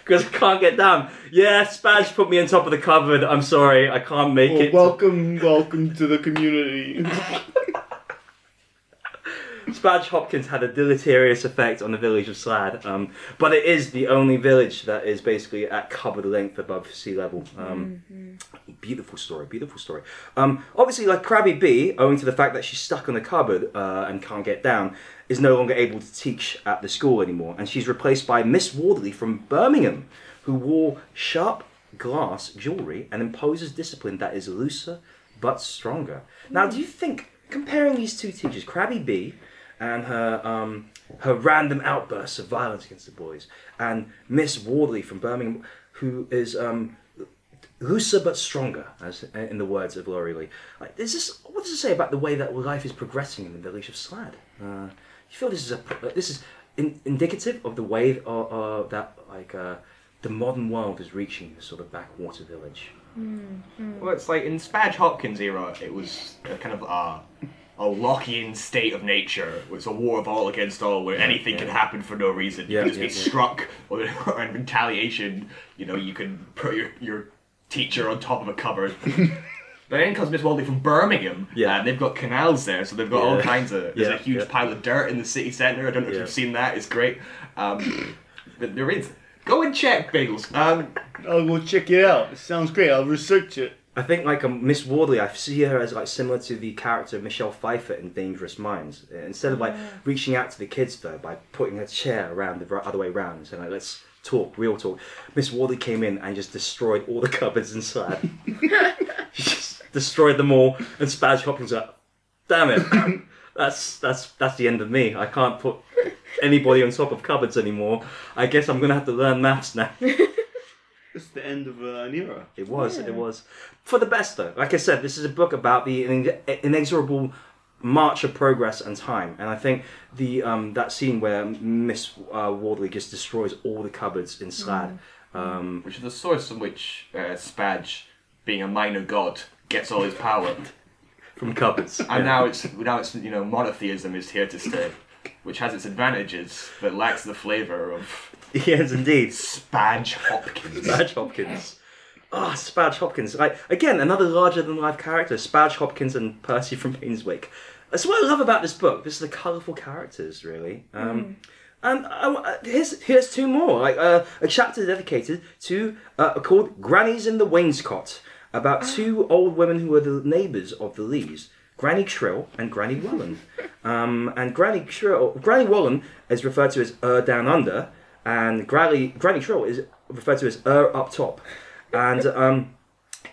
Because I can't get down. Yeah, Spadge put me on top of the cupboard. I'm sorry, I can't make Well, it. welcome, welcome to the community. [laughs] Spadge Hopkins had a deleterious effect on the village of Slad, um, but it is the only village that is basically at cupboard length above sea level. Um, Beautiful story, beautiful story. Um, obviously, like Crabby B, owing to the fact that she's stuck in the cupboard uh, and can't get down, is no longer able to teach at the school anymore, and she's replaced by Miss Wardley from Birmingham, who wore sharp glass jewellery and imposes discipline that is looser but stronger. Now, do you think comparing these two teachers, Crabby B and her um, her random outbursts of violence against the boys, and Miss Wardley from Birmingham, who is um, looser but stronger, as in the words of Laurie Lee. Like, is this what does it say about the way that life is progressing in the village of Slad? Uh, you feel this is a this is in, indicative of the way uh, uh, that like uh, the modern world is reaching this sort of backwater village. Well, it's like in Spadge Hopkins' era, it was a kind of a, a Lockean state of nature. It's a war of all against all, where anything can happen for no reason. You can just yeah, be yeah. struck, or, [laughs] or in retaliation, you know, you can put your, your teacher on top of a cupboard. [laughs] But then comes Miss Wardley from Birmingham, Yeah. and they've got canals there, so they've got all kinds of. There's Yeah, a huge yeah. pile of dirt in the city centre. I don't know if you've seen that. It's great. Um, but there is. Go and check, Bagels. Um, I'll go check it out. It sounds great. I'll research it. I think like um, Miss Wardley, I see her as like similar to the character of Michelle Pfeiffer in Dangerous Minds. Instead of like reaching out to the kids though by putting her chair around the other way round and saying like let's talk, real talk. Miss Wardley came in and just destroyed all the cupboards inside. [laughs] she just destroyed them all, and Spadge Hopkins was like, damn it, [laughs] that's that's that's the end of me. I can't put anybody on top of cupboards anymore. I guess I'm gonna have to learn maths now. [laughs] It's the end of uh, an era. It was. It was for the best, though. Like I said, this is a book about the inex- inexorable march of progress and time, and I think the um, that scene where Miss uh, Wardley just destroys all the cupboards in Slad. Um, which is the source from which uh, Spadge, being a minor god, gets all his power. [laughs] from cupboards, And now it's now it's you know monotheism is here to stay, which has its advantages but lacks the flavour of [laughs] yes, indeed, Spadge Hopkins. Spadge Hopkins. Ah, Spadge Hopkins. Like again, another larger than life character. Spadge Hopkins and Percy from Painswick. That's what I love about this book. This is the colourful characters, really. Um, And uh, here's here's two more. Like uh, a chapter dedicated to uh, called "Grannies in the Wainscot," about two old women who were the neighbours of the Lees. Granny Shrill and Granny Wallon. Um, and Granny Shrill, Granny Wallon is referred to as Er Down Under, and Granny Granny Shrill is referred to as Er Up Top. And um,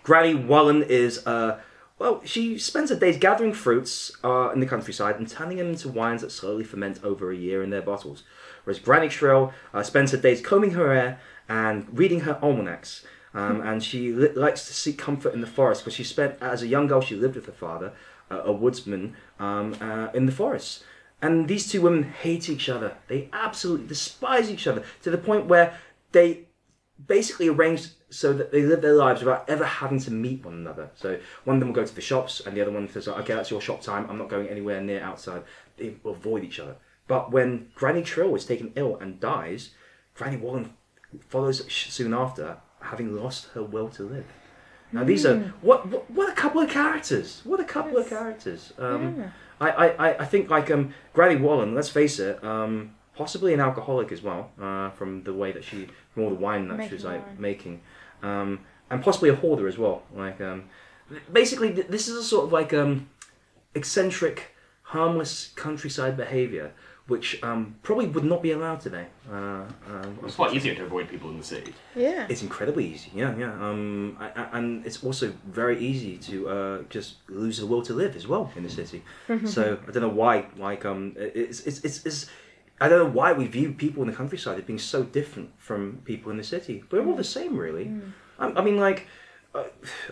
Granny Wallon is uh, well, she spends her days gathering fruits uh, in the countryside and turning them into wines that slowly ferment over a year in their bottles. Whereas Granny Shrill uh, spends her days combing her hair and reading her almanacs. Um, and she li- likes to seek comfort in the forest because she spent, as a young girl, she lived with her father, uh, a woodsman, um, uh, in the forest. And these two women hate each other. They absolutely despise each other to the point where they basically arranged so that they live their lives without ever having to meet one another. So one of them will go to the shops, and the other one says, "Okay, that's your shop time. I'm not going anywhere near outside." They avoid each other. But when Granny Trill is taken ill and dies, Granny Wallon follows soon after, having lost her will to live. Now these are what, what what a couple of characters! What a couple of characters! Um, Yeah. I, I, I- think like um Granny Wallon, let's face it, um, possibly an alcoholic as well, uh, from the way that she from all the wine that she was like wine. making, um, and possibly a hoarder as well. Like um, basically, th- this is a sort of like um, eccentric, harmless countryside behavior which um, probably would not be allowed today. Uh, um, It's quite easier to avoid people in the city. Yeah. It's incredibly easy, yeah, yeah. Um, I, I- and it's also very easy to uh, just lose the will to live as well in the city. so I don't know why, like, um, it's, it's, it's, it's, I don't know why we view people in the countryside as being so different from people in the city. We're all the same, really. I, I mean, like, uh,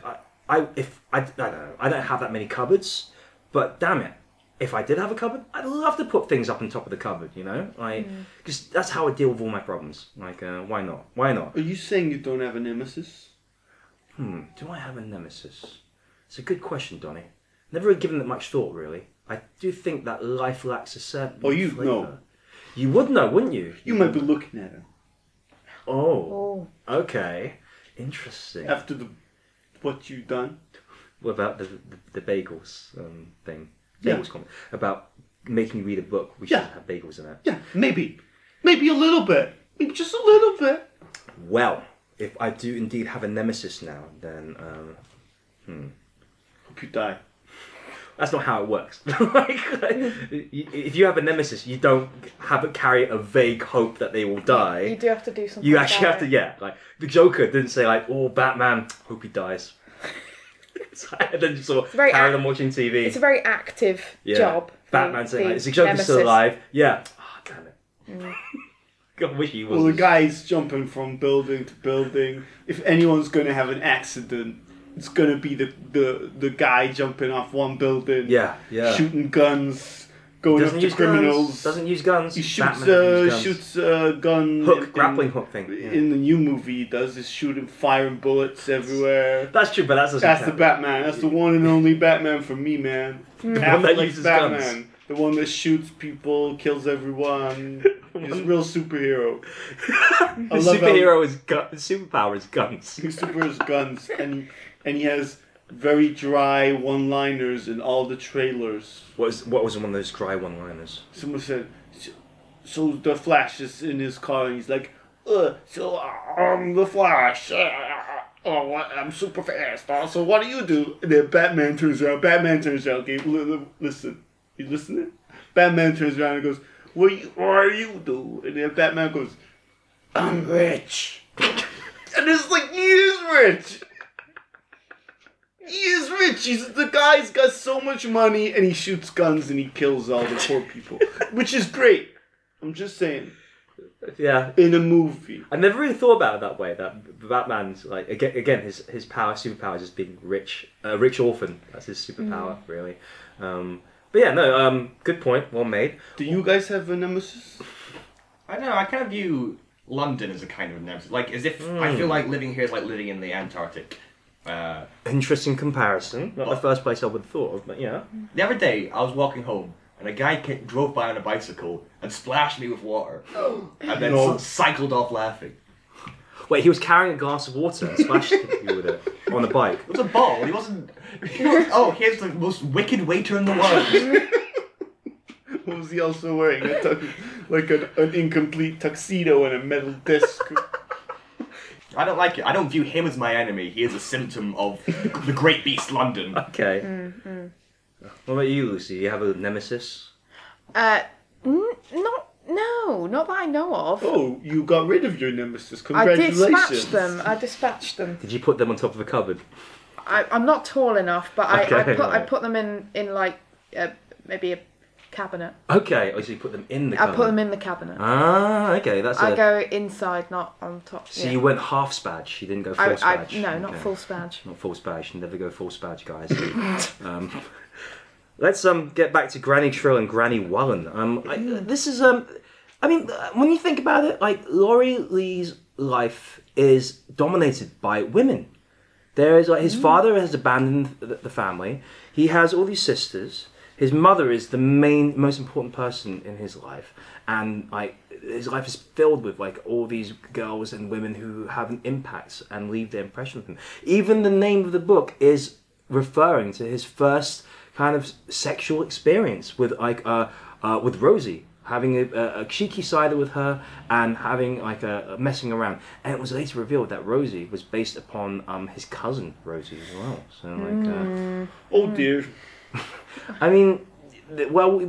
I, I, if I, I don't know, I don't have that many cupboards, but damn it. If I did have a cupboard, I'd love to put things up on top of the cupboard, you know, like, because that's how I deal with all my problems. Like, uh, why not? Why not? Are you saying you don't have a nemesis? Hmm, do I have a nemesis? It's a good question, Donny. Never really given it much thought, really. I do think that life lacks a certain. Oh, you flavour. know. You would know, wouldn't you? You might be looking at him Oh, Oh. okay. Interesting. after the what you done. What about the the, the bagels um, thing? Yeah. Bagels comment about making you read a book. We Yeah. shouldn't have bagels in it. Yeah, maybe, maybe a little bit, maybe just a little bit. Well, if I do indeed have a nemesis now, then um, Hope you die. That's not how it works. [laughs] like, y- if you have a nemesis, you don't have it carry a vague hope that they will die. You do have to do something. You actually about have to, it. yeah. Like the Joker didn't say like, "Oh, Batman, hope he dies," and [laughs] then just sort of very carry act- them watching TV. It's a very active yeah. job. Batman saying, the like, "Is the Joker still alive?" Yeah. Oh, damn it. Mm. [laughs] God, wish he was. Well, the guy's jumping from building to building. If anyone's gonna have an accident, it's gonna be the the, the guy jumping off one building, Yeah, yeah. shooting guns, going Doesn't use criminals. guns. Doesn't use guns. he shoots Batman uh, shoots a gun. hook, in- grappling hook thing. yeah. In the new movie, he does is shooting, firing bullets everywhere. That's true, but that's That's the. Batman. That's the one and only Batman for me, man. [laughs] The one that uses Batman. guns. The one that shoots people, kills everyone. [laughs] He's a real superhero. [laughs] The love how- superhero is gu- the superpower is guns. His He's superhero's guns, and and he has very dry one-liners in all the trailers. What was what was one of those dry one-liners? Someone said, "So- "So the Flash is in his car, and he's like, uh, so I'm the Flash. Uh, oh, I'm super fast. Uh, so what do you do?" And then Batman turns around. Batman turns around. Okay, li- li- listen, you listening? Batman turns around and goes, "What you, what do you do?" And then Batman goes, "I'm rich." [laughs] and it's like he is rich. He is rich. He's the guy's got so much money, and he shoots guns and he kills all the poor people, which is great. I'm just saying, Yeah, in a movie. I never really thought about it that way. That Batman's like again, again his his power, superpower is just being rich, a rich orphan. That's his superpower, really. Um, but yeah, no, um, good point, well made. Do you guys have a nemesis? I don't know. I kind of view London as a kind of nemesis. Like as if I feel like living here is like living in the Antarctic. Uh, Interesting comparison. Not the first place I would have thought of, but yeah. the other day, I was walking home, and a guy ca- drove by on a bicycle and splashed me with water, [gasps] and then No. s- cycled off laughing. Wait, he was carrying a glass of water and splashed you with it on a bike. It was a ball. He wasn't. He was, oh, here's the most wicked waiter in the world. [laughs] What was he also wearing? A tux- like an, an incomplete tuxedo and a metal disc. I don't like it. I don't view him as my enemy. He is a symptom of the great beast London. Okay. What about you, Lucy? Do You have a nemesis? Uh, n- not no, not that I know of. Oh, you got rid of your nemesis. Congratulations. I did Congratulations. smash them. I dispatched them. Did you put them on top of a cupboard? I, I'm not tall enough, but I, I Okay, put I right. put them in in like uh, maybe a cabinet. Okay, oh, so you put them in the I cupboard. put them in the cabinet. Ah, okay, that's I a... go inside, not on top. So yeah. you went half Spadge. You didn't go full I, I no, not Okay. full Spadge. Not full Spadge. You never go full Spadge, guys. [laughs] um, let's um get back to Granny Trill and Granny Wallon. Um, I, this is um, I mean, uh, when you think about it, like Laurie Lee's life is dominated by women. There is like his father has abandoned the, the family. He has all these sisters. His mother is the main, most important person in his life, and like his life is filled with like all these girls and women who have an impact and leave their impression with him. Even the name of the book is referring to his first kind of sexual experience with like uh, uh with Rosie. Having a, a, a cheeky side with her and having like a, a messing around. And it was later revealed that Rosie was based upon um his cousin Rosie as well. So like uh, Oh dear. [laughs] I mean well, we,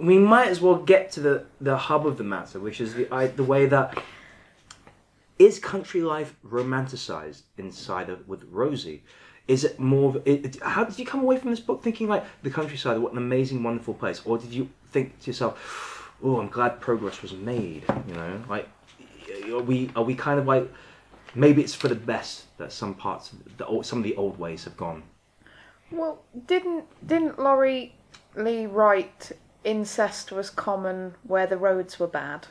we, might as well get to the, the hub of the matter, which is the I, the way that is country life romanticized inside of with Rosie? Is it more? Of, it, how did you come away from this book thinking like the countryside? What an amazing, wonderful place, or did you think to yourself, "Oh, I'm glad progress was made"? You know, like are we are we kind of like maybe it's for the best that some parts of the some of the old ways have gone. Well, didn't didn't Laurie Lee write incest was common where the roads were bad?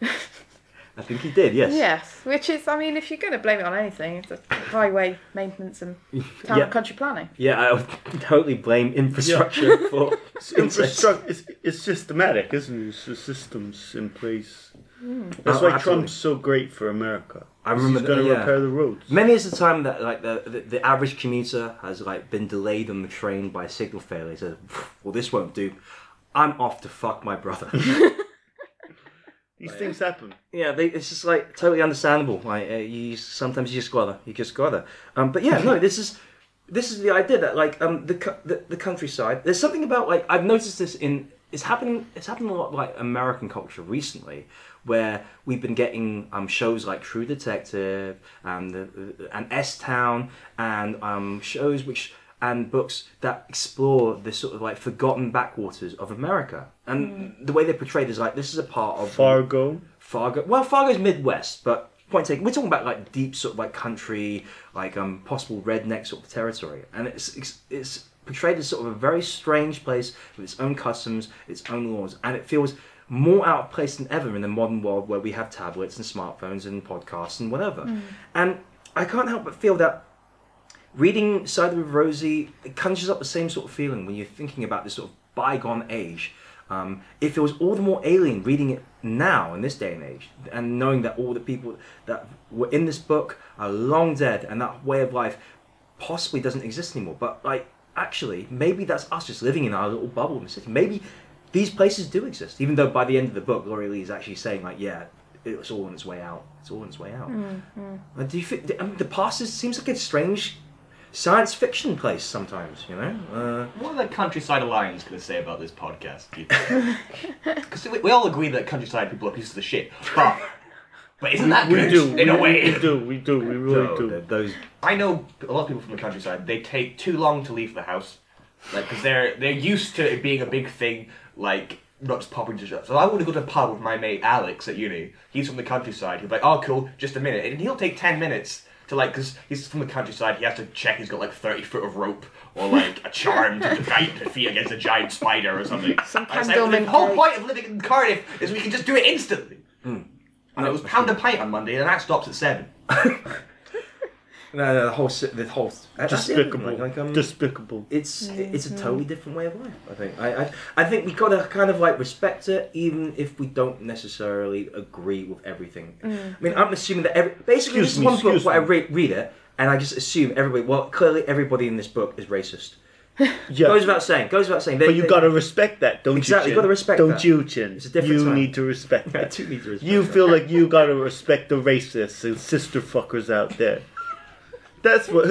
I think he did, yes. Yes, which is, I mean, if you're going to blame it on anything, it's a highway maintenance and [laughs] town Yeah. and country planning. Yeah, I would [laughs] totally blame infrastructure for incest. Infrastructure [laughs] it's, it's systematic, isn't it? It's the systems in place. That's Oh, why absolutely. Trump's so great for America. I remember He's going to yeah. repair the roads. Many is the time that like the, the the average commuter has like been delayed on the train by a signal failure. He says, "Well, this won't do. I'm off to fuck my brother." [laughs] [laughs] These things happen. yeah, they, it's just like totally understandable. Like uh, you sometimes you just gotta, you just gotta. Um, but yeah, no, this is this is the idea that like um the, the the countryside. There's something about like I've noticed this in it's happening. It's happening a lot like American culture recently, where we've been getting um shows like True Detective and the, and S Town and um shows which and books that explore this sort of like forgotten backwaters of America. And the way they're portrayed is like this is a part of Fargo. Fargo. Well, Fargo's Midwest, but point taken. We're talking about like deep sort of like country, like um possible redneck sort of territory, and it's it's, it's portrayed as sort of a very strange place with its own customs, its own laws, and it feels more out of place than ever in the modern world where we have tablets and smartphones and podcasts and whatever. And I can't help but feel that reading Cider with Rosie it conjures up the same sort of feeling when you're thinking about this sort of bygone age. Um, it feels all the more alien reading it now in this day and age, and knowing that all the people that were in this book are long dead, and that way of life possibly doesn't exist anymore. But like, actually, maybe that's us just living in our little bubble in the city. Maybe these places do exist, even though by the end of the book, Laurie Lee is actually saying like, yeah, it's all on its way out. It's all on its way out. Uh, Do you think I mean, the past is, seems like a strange science fiction place sometimes? You know. Uh, What are the Countryside Alliance going to say about this podcast? Because [laughs] we, we all agree that Countryside people are pieces of shit, but but isn't that We good do. in we, a way? We do. We do. We really no, do. those I know a lot of people from the countryside. They take too long to leave the house, like because they're they're used to it being a big thing, like not just popping to shop. So I want to go to a pub with my mate Alex at uni. He's from the countryside. He'll be like, "Oh, cool, just a minute," and he'll take ten minutes to like because he's from the countryside. He has to check he's got like thirty foot of rope or like a charm to defeat, defeat against a giant spider or something. [laughs] Some And it's like, the whole point of living in Cardiff is we can just do it instantly. Hmm. And it was pound a pint on Monday, and that stops at seven. [laughs] no, no, the whole si- the whole that's the thing, Despicable. Like, um, Despicable. it's it's a totally different way of life. I think. I, I I think we gotta kind of like respect it, even if we don't necessarily agree with everything. I mean, I'm assuming that every basically Excuse this is me, one book excuse where I me. read, read it, and I just assume everybody. Well, clearly everybody in this book is racist. [laughs] Yeah. Goes without saying. Goes without saying. They, But you they- gotta respect that, don't Exactly, you? you gotta respect that? Don't that. you, Chin? It's a different You time. need to respect [laughs] I that. do need to respect. You that. feel like you gotta respect the racists and sister fuckers out there. [laughs] That's what.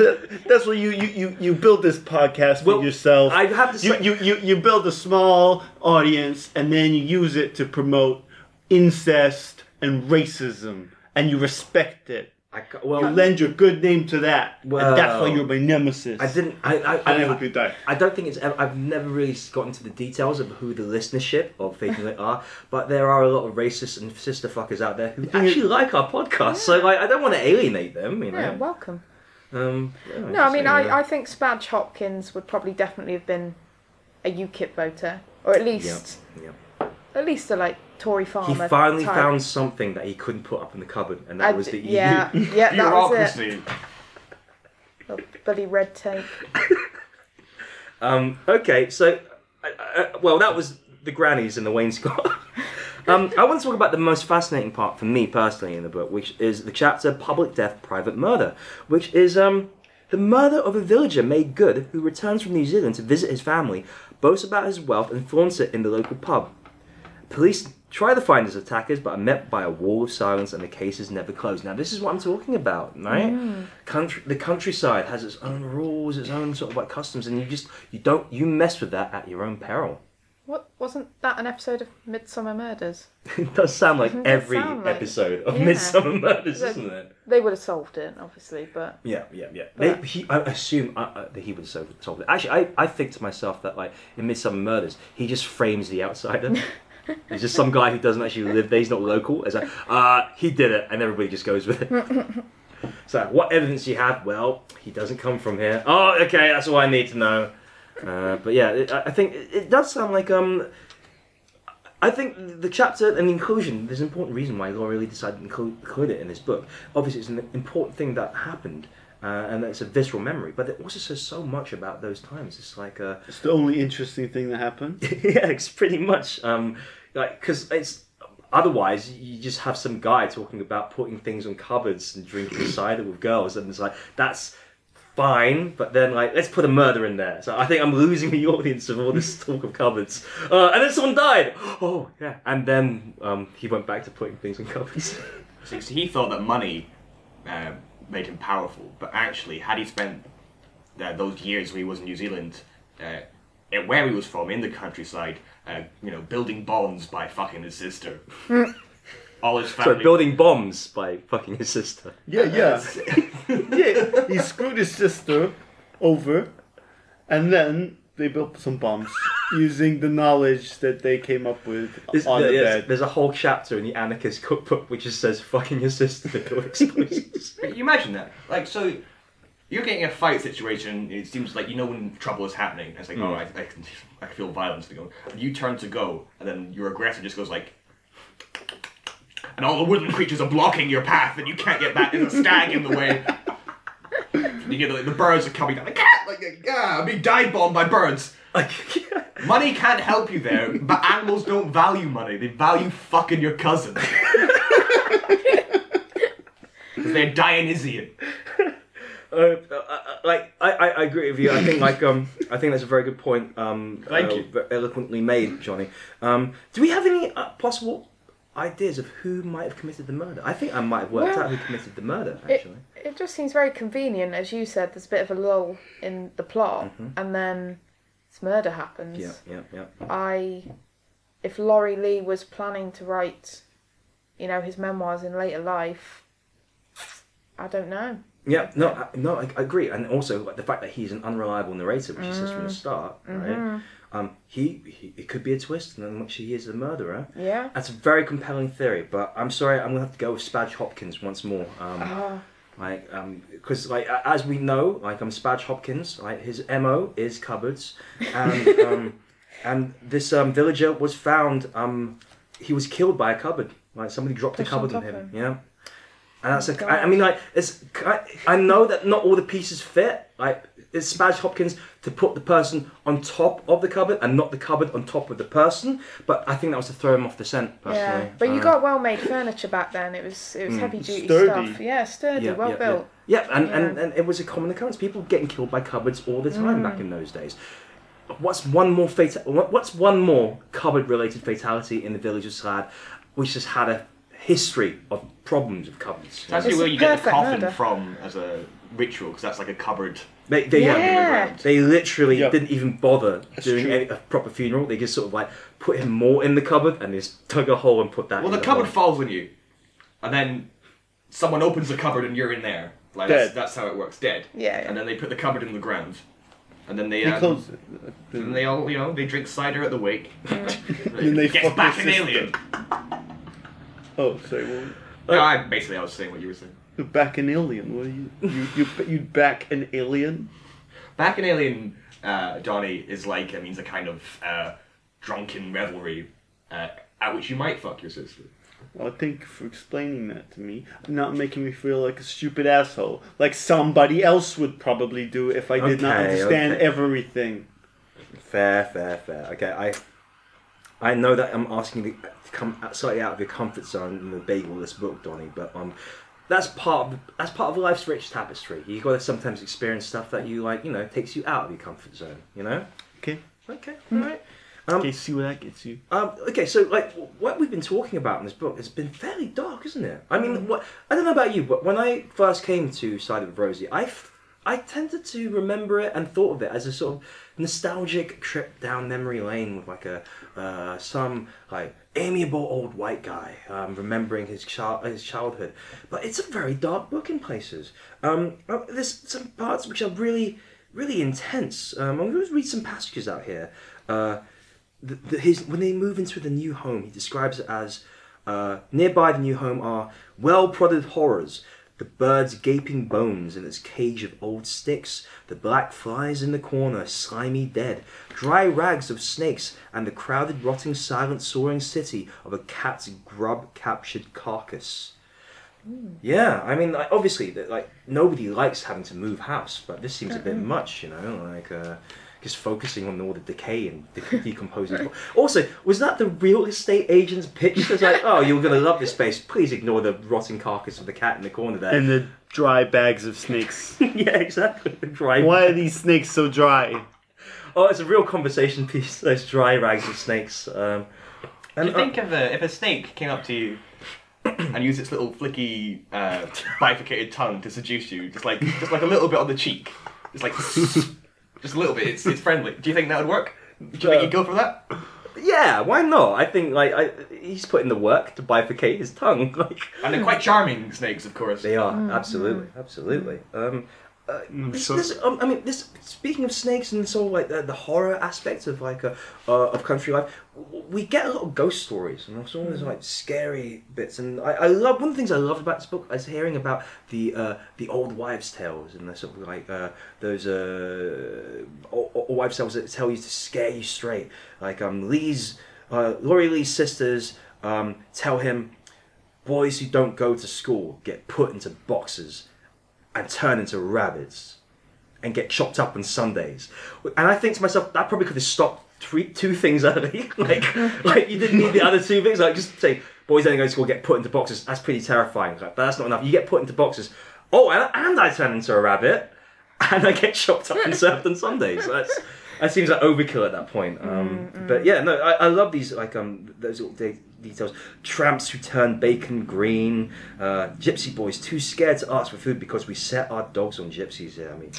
That's what you you you, you build this podcast for Well, yourself. I have to you, say- you you you build a small audience and then you use it to promote incest and racism, and you respect it. I, well, You lend your good name to that, and that's why you're my nemesis. I didn't. I. I, And I I, hope you die. I don't think it's. Ever, I've never really gotten to the details of who the listenership of Faith Lit are, but there are a lot of racists and sister fuckers out there who actually like our podcast. So like, I don't want to alienate them. You know. Yeah, welcome. Um, yeah, No, I mean, yeah. I, I think Spadge Hopkins would probably definitely have been a UKIP voter, or at Yeah, least yeah. at least a like Tory farmer. He finally type. found something that he couldn't put up in the cupboard, and that I- was the EU. yeah, yeah, that was it. Bureaucracy. Oh, bloody red tape. [laughs] Um, okay, so uh, uh, well, that was the grannies and the wainscot. [laughs] um, I want to talk about the most fascinating part for me personally in the book, which is the chapter "Public Death, Private Murder," which is um, the murder of a villager made good who returns from New Zealand to visit his family, boasts about his wealth, and flaunts it in the local pub. Police try to find his attackers, but are met by a wall of silence, and the case is never closed. Now, this is what I'm talking about, right? Country, the countryside has its own rules, its own sort of like customs, and you just you don't you mess with that at your own peril. What wasn't that an episode of Midsomer Murders? [laughs] It does sound like Doesn't it every sound like- episode of Yeah. Midsomer Murders, Like- isn't it? They would have solved it, obviously, but Yeah, yeah, yeah. But- They, he, I assume uh, uh, that he would have solved solved it. Actually, I, I think to myself that like in Midsomer Murders, he just frames the outsider. [laughs] He's just some guy who doesn't actually live there. He's not local. It's like, uh, he did it, and everybody just goes with it. [laughs] so, what evidence do you have? Well, he doesn't come from here. Oh, okay, that's all I need to know. Uh, but yeah, it, I I think it, it does sound like um. I think the chapter and the inclusion, there's an important reason why Laurie Lee decided to include, it in this book. Obviously, it's an important thing that happened, uh, and it's a visceral memory, but it also says so much about those times. It's like, uh, It's the only interesting thing that happened. [laughs] yeah, it's pretty much, um, like, because it's, otherwise, you just have some guy talking about putting things on cupboards and drinking cider with girls, and it's like, that's fine, but then like let's put a murder in there. So I think I'm losing the audience of all this talk of cupboards. Uh, and then someone died. Oh yeah, and then um, he went back to putting things in cupboards. [laughs] So so he thought that money uh, made him powerful, but actually, had he spent uh, those years when he was in New Zealand, uh, where he was from, in the countryside, uh, you know, building bonds by fucking his sister, [laughs] all his so building bombs by fucking his sister. Yeah, yeah. [laughs] yeah, he screwed his sister over, and then they built some bombs using the knowledge that they came up with There's, on the there's- bed. there's a whole chapter in the anarchist cookbook which just says fucking your sister to build explosives. [laughs] You imagine that, like, so you're getting a fight situation. It seems like you know when trouble is happening. It's like, mm. oh, I, I, can, I feel violence to go. You turn to go, and then your aggressor just goes like. And all the woodland creatures are blocking your path, and you can't get back. There's a stag in the way. You get the, the birds are coming down. Like, ah, like, ah, I'm being dive bombed by birds. like, Money can't help you there, but animals don't value money. They value fucking your cousin. 'Cause they're Dionysian. Uh, uh, uh, like I, I, I agree with you. I think like um I think that's a very good point. Um, Thank uh, you. eloquently made, Johnny. Um, do we have any uh, possible ideas of who might have committed the murder? I think I might have worked Well, out who committed the murder. Actually, it just seems very convenient, as you said. There's a bit of a lull in the plot, Mm-hmm. and then this murder happens. yeah, yeah, yeah. I, if Laurie Lee was planning to write, you know, his memoirs in later life, I don't know. Yeah, no, I, no, I, I agree, and also like the fact that he's an unreliable narrator, which he says Mm. from the start, right? Mm-hmm. Um, he, he it could be a twist, and then which he is the murderer. Yeah. That's a very compelling theory, but I'm sorry, I'm gonna have to go with Spadge Hopkins once more. Um, Oh, Like, um, because like as we know, like um, Spadge Hopkins, like his mo is cupboards, and [laughs] um, and this um, villager was found. Um, he was killed by a cupboard. Like somebody dropped a Pushed on cupboard on him. him. Yeah. And that's Oh, a, I, I mean, like, it's, I, I know that not all the pieces fit. Like, it's Spadge Hopkins to put the person on top of the cupboard and not the cupboard on top of the person. But I think that was to throw him off the scent, personally. yeah. But you Uh, got well made furniture back then. It was it was heavy duty Sturdy. stuff. Yeah, sturdy, well yeah, built. Yeah, yeah and, And, Yeah. and it was a common occurrence. People getting killed by cupboards all the time Mm. back in those days. What's one more fata- What's one more cupboard-related fatality in the village of Slad, which has had a history of problems with cupboards? That's actually where you get the coffin murder. from as a ritual, because that's like a cupboard. They, they, yeah. Yeah. they literally Yep. didn't even bother That's doing true. any, a proper funeral. They just sort of like put him more in the cupboard and just dug a hole and put that. Well, in the cupboard hole. falls on you, and then someone opens the cupboard and you're in there. Like that's, Dead. that's how it works. Dead. Yeah, yeah. And then they put the cupboard in the ground, and then they He um, closed it. and they all you know they drink cider at the wake. and [laughs] Then they Gets fuck back his an alien. Oh, sorry. Well, No, I basically I was saying what you were saying. You back an alien. were you? You you you'd back an alien? Bacchanalian, uh, Donnie is like it means a kind of uh, drunken revelry uh, at which you might fuck your sister. Well, thank you for explaining that to me. Not making me feel like a stupid asshole, like somebody else would probably do if I did not understand okay. everything. Fair, fair, fair. Okay, I I know that I'm asking you to come slightly out of your comfort zone in the bagel this book, Donny, but um, that's part of that's part of life's rich tapestry. You got to sometimes experience stuff that you like, you know, takes you out of your comfort zone. You know. Okay. Okay. All right. Um, Okay, see where that gets you. um, okay, so like what we've been talking about in this book has been fairly dark, isn't it? I mean, what I don't know about you, but when I first came to Cider of Rosie, I f- I tended to remember it and thought of it as a sort of nostalgic trip down memory lane with like a uh, some like amiable old white guy um, remembering his child his childhood. But it's a very dark book in places. Um, uh, there's some parts which are really really intense. Um, I'm going to read some passages out here. Uh, the, the, his when they move into the new home, he describes it as uh, nearby the new home are well prodded horrors, the bird's gaping bones in its cage of old sticks, the black flies in the corner, slimy dead, dry rags of snakes, and the crowded, rotting, silent, soaring city of a cat's grub captured carcass. Yeah, I mean, like, obviously, like nobody likes having to move house, but this seems a bit much, you know, like uh, just focusing on all the decay and de- [laughs] decomposing. also, was that the real estate agent's pitch? It's like, oh, you're gonna love this space. Please ignore the rotting carcass of the cat in the corner there. And the dry bags of snakes. [laughs] yeah, exactly. The dry. Why are these snakes so dry? Oh, it's a real conversation piece. Those dry rags of snakes. Um, Do and you think if a, if a snake came up to you and used its little flicky uh, bifurcated tongue to seduce you, just like just like a little bit on the cheek, just like [laughs] just a little bit, it's, it's friendly. Do you think that would work? Do you think you'd go for that? uh, yeah, why not? I think like I, he's put in the work to bifurcate his tongue. [laughs] Like And they're quite charming snakes, of course. They are absolutely, absolutely. Um, uh, this, um, I mean, this. Speaking of snakes and sort of like the, the horror aspects of like a uh, of country life, we get a lot of ghost stories and also all these like scary bits. And I, I love one of the things I loved about this book is hearing about the uh, the old wives' tales and the sort of like uh, those uh, old, old wives' tales that tell you to scare you straight. Like um, Lee's uh, Laurie Lee's sisters um, tell him boys who don't go to school get put into boxes and turn into rabbits and get chopped up on Sundays. And I think to myself, that probably could have stopped three, two things [laughs] early. like, like you didn't need the other two things. Like just say boys don't go to school get put into boxes. That's pretty terrifying. Like, but that's not enough. You get put into boxes. Oh, and, and I turn into a rabbit, [laughs] and I get chopped up and [laughs] served on Sundays. That's that seems like overkill at that point. Um, But yeah, no, I, I love these like um those little details. Tramps who turn bacon green. Uh, gypsy boys too scared to ask for food because we set our dogs on gypsies. Yeah, I mean,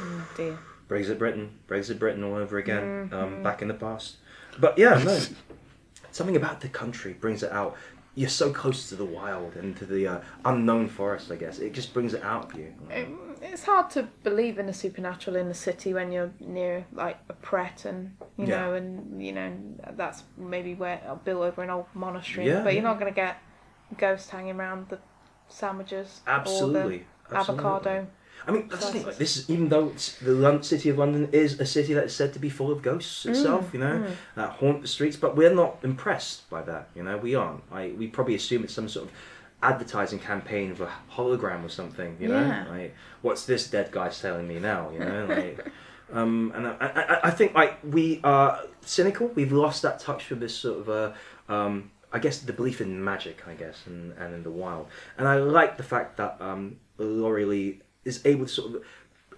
Oh dear. Brexit Britain, Brexit Britain all over again. Um, back in the past. But yeah, no, [laughs] something about the country brings it out. You're so close to the wild and to the uh, unknown forest. I guess it just brings it out of you. It, it's hard to believe in the supernatural in the city when you're near like a Pret and you Yeah. know and you know that's maybe where I'll build over an old monastery. Yeah, but you're yeah. not going to get ghosts hanging around the sandwiches Absolutely. the absolutely. avocado. I mean, that's the thing. Like, this is even though it's the city of London is a city that is said to be full of ghosts mm, itself, you know, mm. that haunt the streets. But we're not impressed by that. You know, we aren't. I we probably assume it's some sort of advertising campaign of a hologram or something. You know, Yeah. like what's this dead guy telling me now? You know, [laughs] like. Um, and I, I, I think like we are cynical. We've lost that touch with this sort of uh, um, I guess the belief in magic, I guess, and, and in the wild. And I like the fact that um, Laurie Lee is able to sort of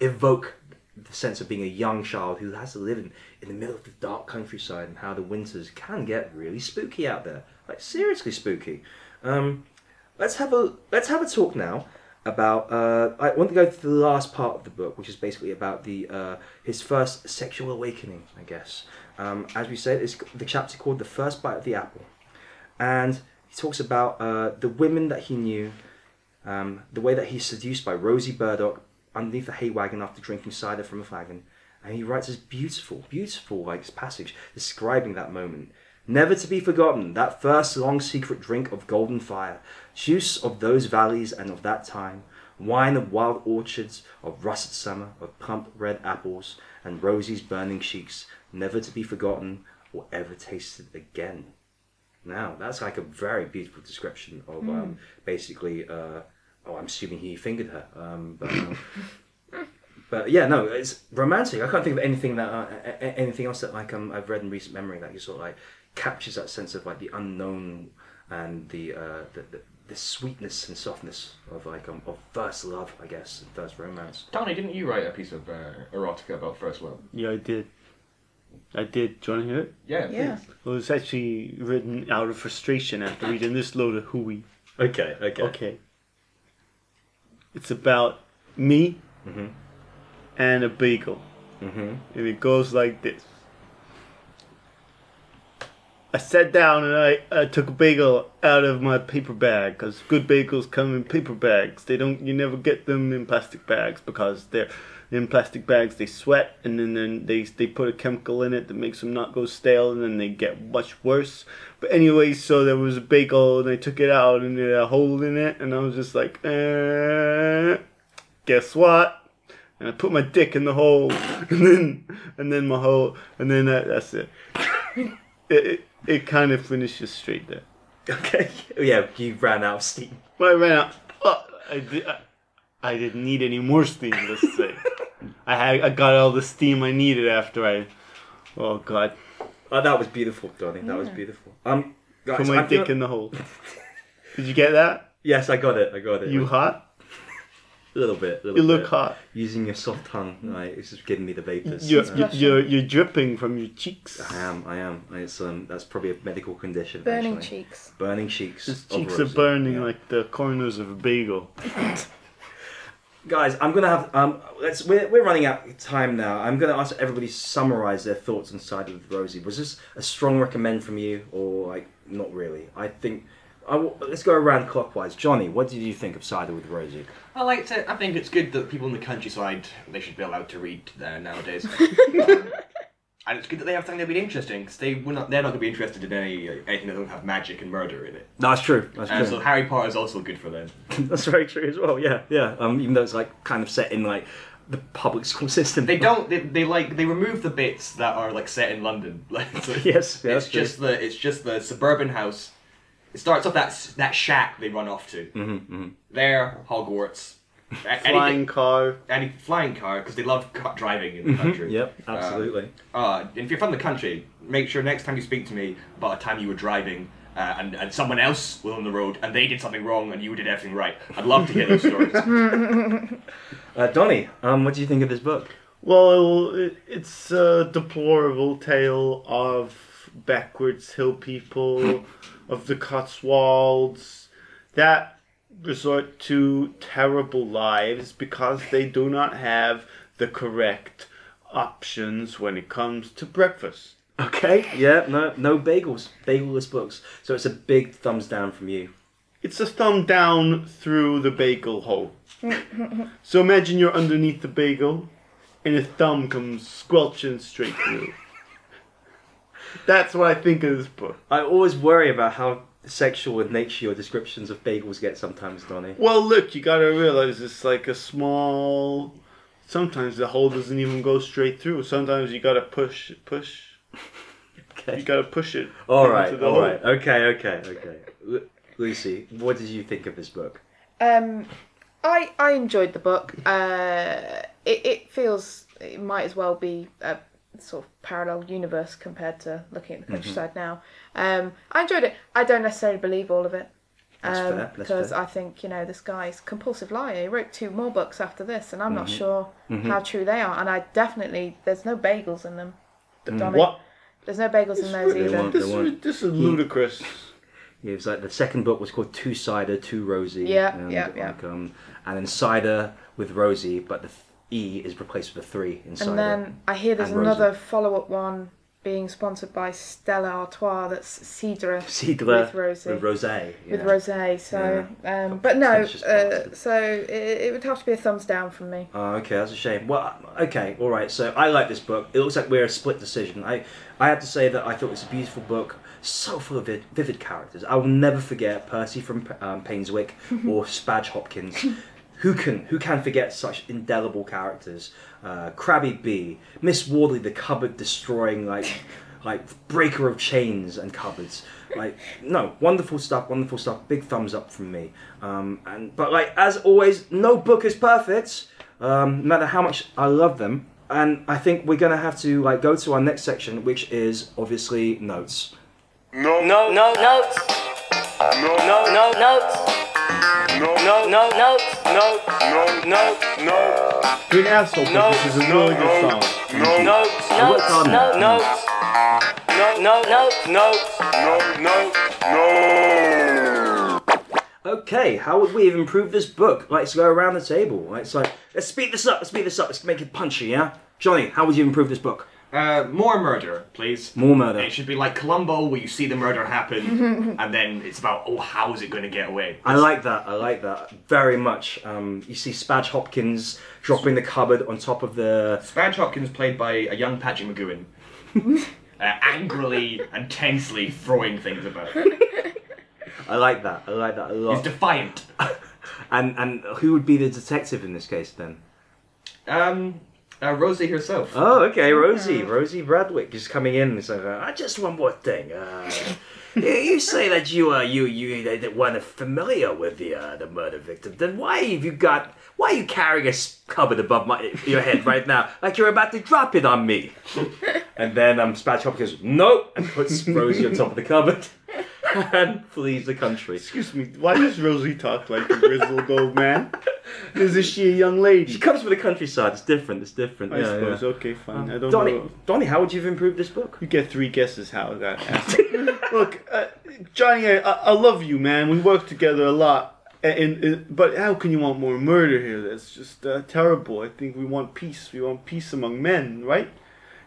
evoke the sense of being a young child who has to live in, in the middle of the dark countryside and how the winters can get really spooky out there, like seriously spooky. Um, let's have a let's have a talk now about. Uh, I want to go to the last part of the book, which is basically about the uh, his first sexual awakening, I guess. Um, as we said, it's the chapter called "The First Bite of the Apple," and he talks about uh, the women that he knew, um, the way that he's seduced by Rosie Burdock underneath a hay wagon after drinking cider from a flagon, and he writes this beautiful, beautiful like passage describing that moment. Never to be forgotten, that first long secret drink of golden fire, juice of those valleys and of that time, wine of wild orchards, of russet summer, of plump red apples, and Rosie's burning cheeks, never to be forgotten or ever tasted again. Now, that's like a very beautiful description of um, basically. Uh, oh, I'm assuming he fingered her. Um, but, um, but yeah, no, it's romantic. I can't think of anything that uh, anything else that like um, I've read in recent memory that you sort of like captures that sense of like the unknown and the uh, the, the, the sweetness and softness of like um, of first love, I guess, and first romance. Donny, didn't you write a piece of uh, erotica about first love? Yeah, I did. I did. Do you want to hear it? Yeah. Yeah. Well, it was actually written out of frustration after reading this load of hooey. Okay, okay, Okay. It's about me Mhm. and a beagle. Mm-hmm. and it goes like this. I sat down and I, I took a bagel out of my paper bag because good bagels come in paper bags. They don't you never get them in plastic bags because they're in plastic bags. They sweat and then, then they they put a chemical in it that makes them not go stale and then they get much worse. But anyway, so there was a bagel and I took it out and there had a hole in it and I was just like, eh, guess what? and I put my dick in the hole, [laughs] and then and then my hole, and then that, that's it. [laughs] it. It it kind of finishes straight there. Okay. [laughs] Yeah, you ran out of steam. But I ran out. Oh, I, di- I, I didn't need any more steam. Let's say I had I got all the steam I needed after I. Oh God! Oh, that was beautiful, Donny. That was beautiful. Um, guys, Put my I'm dick gonna- in the hole. [laughs] Did you get that? Yes, I got it. I got it. You hot? A little bit. Little You look hot. Using your soft tongue, right? It's just giving me the vapors. You're, Uh, you're, you're, you're dripping from your cheeks. I am. I am. It's um. That's probably a medical condition. Burning actually. cheeks. Burning cheeks. His cheeks are burning Yeah. like the corners of a bagel. [laughs] Guys, I'm gonna have um. Let's. We're, we're running out of time now. I'm gonna ask everybody to summarize their thoughts on Cider with Rosie. Was this a strong recommend from you, or like not really? I think. I w- let's go around clockwise. Johnny, what did you think of Cider with Rosie? I like it. I think it's good that people in the countryside they should be allowed to read there nowadays. Um, [laughs] and it's good that they have something that'll be interesting because they will not. They're not going to be interested in any anything that doesn't have magic and murder in it. That's true. That's And true. so Harry Potter is also good for them. [laughs] That's very true as well. Yeah, yeah. Um, even though it's like kind of set in like the public school system. They don't. They, they like they remove the bits that are like set in London. Like [laughs] so Yes, yeah, it's that's true. just the it's just the suburban house. It starts off that that shack they run off to. hmm hmm There, Hogwarts. A- Flying anything- car. any flying car because they love ca- driving in the country. Mm-hmm. Yep, absolutely. Uh, and if you're from the country, make sure next time you speak to me about a time you were driving uh, and, and someone else was on the road and they did something wrong and you did everything right. I'd love to hear those stories. [laughs] uh, Donny, um, what do you think of this book? Well, it, it's a deplorable tale of backwards hill people, [laughs] of the Cotswolds, that resort to terrible lives because they do not have the correct options when it comes to breakfast. Okay. Yeah. No. No bagels. Bagelless books. So it's a big thumbs down from you. It's a thumb down through the bagel hole. so imagine you're underneath the bagel and a thumb comes squelching straight through. That's what I think of this book. I always worry about how sexual in nature your descriptions of bagels get sometimes, Donny. Well, look, you gotta realize it's like a small. Sometimes the hole doesn't even go straight through. Sometimes you gotta push, push. Okay. You gotta push it. All right, into the All hole. right. Okay. Okay. Okay. Lu- Lucy, what did you think of this book? Um, I I enjoyed the book. Uh, it it feels it might as well be a sort of parallel universe compared to looking at the countryside now. Um, I enjoyed it. I don't necessarily believe all of it. That's um, fair, that's because fair. I think you know this guy's compulsive liar. He wrote two more books after this, and I'm not Mm-hmm. sure how true they are. And I definitely there's no bagels in them. Donny. What? There's no bagels in those They either. want- This, want- is, this is ludicrous. Yeah, it was like the second book was called Two Cider, Two Rosie. Yeah, and, yeah, yeah. Like, um, and then Cider with Rosie, but the th- E is replaced with a three in Cider. And then I hear there's and another follow up one being sponsored by Stella Artois that's Cidre [laughs] Cidre with Rosie. With Rosé. with yeah. rosé. So, um, but no, uh, so it, it would have to be a thumbs down from me. Oh, okay, that's a shame. Well, okay, all right. So I like this book. It looks like we're a split decision. I, I have to say that I thought it was a beautiful book, so full of vivid, vivid characters. I will never forget Percy from um, Painswick [laughs] or Spadge Hopkins. Who can who can forget such indelible characters? Uh, Crabby B, Miss Wardley, the cupboard destroying like [laughs] like breaker of chains and cupboards. Like no, wonderful stuff, wonderful stuff. Big thumbs up from me. Um, and but like as always, no book is perfect. Um, no matter how much I love them, and I think we're gonna have to like go to our next section, which is obviously notes. No, no, no notes. No, no, no notes. No, no, no notes. No, no, no, no. You're an asshole, but No, this is a no, really good song. No, notes, I worked notes, hard on no, No, no, notes, notes. No, no, no. Okay, how would we have improved this book? Like, let's go around the table. Like, it's like, let's speed this up, let's speed this up, let's make it punchy, yeah? Johnny, how would you improve this book? Uh, more murder, please. More murder. It should be like Columbo, where you see the murder happen, [laughs] and then it's about, oh, how is it going to get away? I like that. I like that very much. Um, you see Spadge Hopkins dropping the cupboard on top of the. Spadge Hopkins, played by a young Patrick McGoohan, [laughs] uh, angrily and tensely throwing things about. I like that. I like that a lot. He's defiant. [laughs] And and who would be the detective in this case then? Um, uh, Rosie herself. Oh, okay, Rosie, Rosie Bradwick is coming in and saying, uh, "Just one more thing. Uh, [laughs] you you say that you uh, you you that weren't familiar with the uh, the murder victim. Then why have you got? Why are you carrying a s- cupboard above my your head right now, [laughs] like you're about to drop it on me?" [laughs] and then um, Spadge Hopkins goes, "Nope," and puts Rosie on top of the cupboard and flees the country. Excuse me, why does Rosie talk like a grizzled old man? Isn't she a young lady? She comes from the countryside. It's different. It's different. I yeah, suppose. yeah. Okay, fine. I don't Donnie, know. Donnie, how would you have improved this book? You get three guesses how I got asked. Look, uh, Johnny, I, I love you, man. We work together a lot. And, and but how can you want more murder here? That's just uh, terrible. I think we want peace. We want peace among men, right?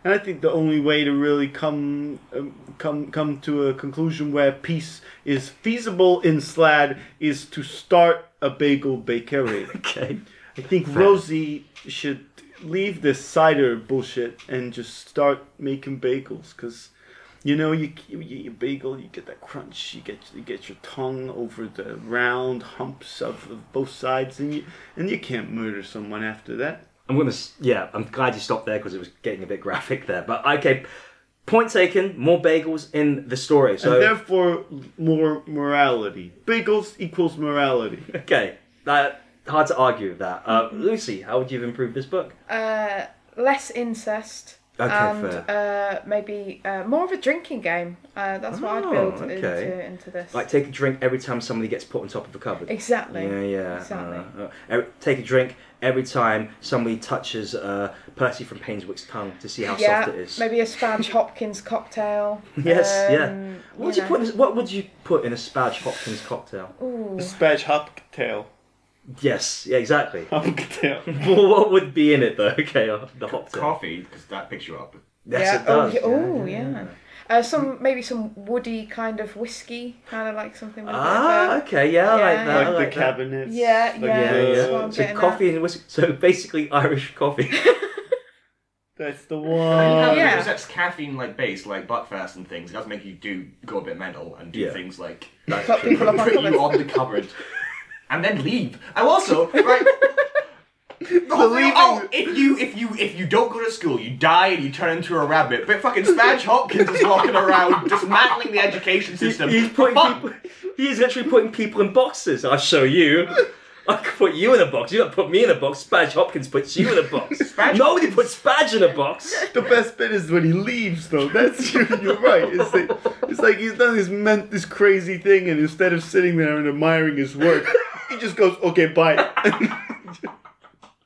And I think the only way to really come um, come come to a conclusion where peace is feasible in Slad is to start a bagel bakery. [laughs] Okay. I think Rosie should leave this cider bullshit and just start making bagels because you know you, you a bagel you get that crunch you get you get your tongue over the round humps of, of both sides and you and you can't murder someone after that I'm gonna. Yeah, I'm glad you stopped there because it was getting a bit graphic there. But okay, point taken. More bagels in the story. So and therefore more morality bagels equals morality [laughs] okay, that hard to argue with that. Uh, Lucy, how would you have improved this book? Uh, less incest. Okay, and fair. uh, maybe uh, more of a drinking game. Uh, that's what I'd Oh, build okay. into, into this. Like take a drink every time somebody gets put on top of a cupboard. exactly. Yeah, yeah. Exactly. uh, uh, take a drink every time somebody touches uh, Percy from Painswick's tongue to see how yeah, soft it is. maybe a Spadge [laughs] Hopkins cocktail. Yes, yeah. Um, What would you know. put? In, what would you put in a Spadge Hopkins cocktail? Ooh. spatch hoptail Yes, yeah, exactly. [laughs] [laughs] well, what would be in it though? [laughs] Okay, uh, the hop Coffee, because that picks you up. Yes, yeah. it does. Oh, yeah. Oh, yeah. Uh, some maybe some woody kind of whiskey, kind of like something with a Ah, a- okay, yeah, I like Yeah. that. I like, like the that. cabinets Yeah, like yeah, the- Yeah, yeah. So getting coffee and whiskey. So basically Irish coffee. that's the Uh, one Yeah. Because that's caffeine like based, like Buckfast and things. It does make you do go a bit mental and do Yeah. things like Put people up on you on the cupboard and then leave. And also, right. [laughs] The whole thing, oh, if you if you if you don't go to school, you die and you turn into a rabbit. But fucking Spadge [laughs] Hopkins is walking around dismantling the education system. He's putting Fuck. people. He's literally putting people in boxes. I'll show you. I could put you in a box. You don't put me in a box. Spadge Hopkins puts you in a box. [laughs] Spadge Nobody Hopkins- puts Spadge in a box. The best bit is when he leaves, though. That's you're, you're right. It's like, it's like he's done this meant this crazy thing, and instead of sitting there and admiring his work, he just goes, "Okay, bye."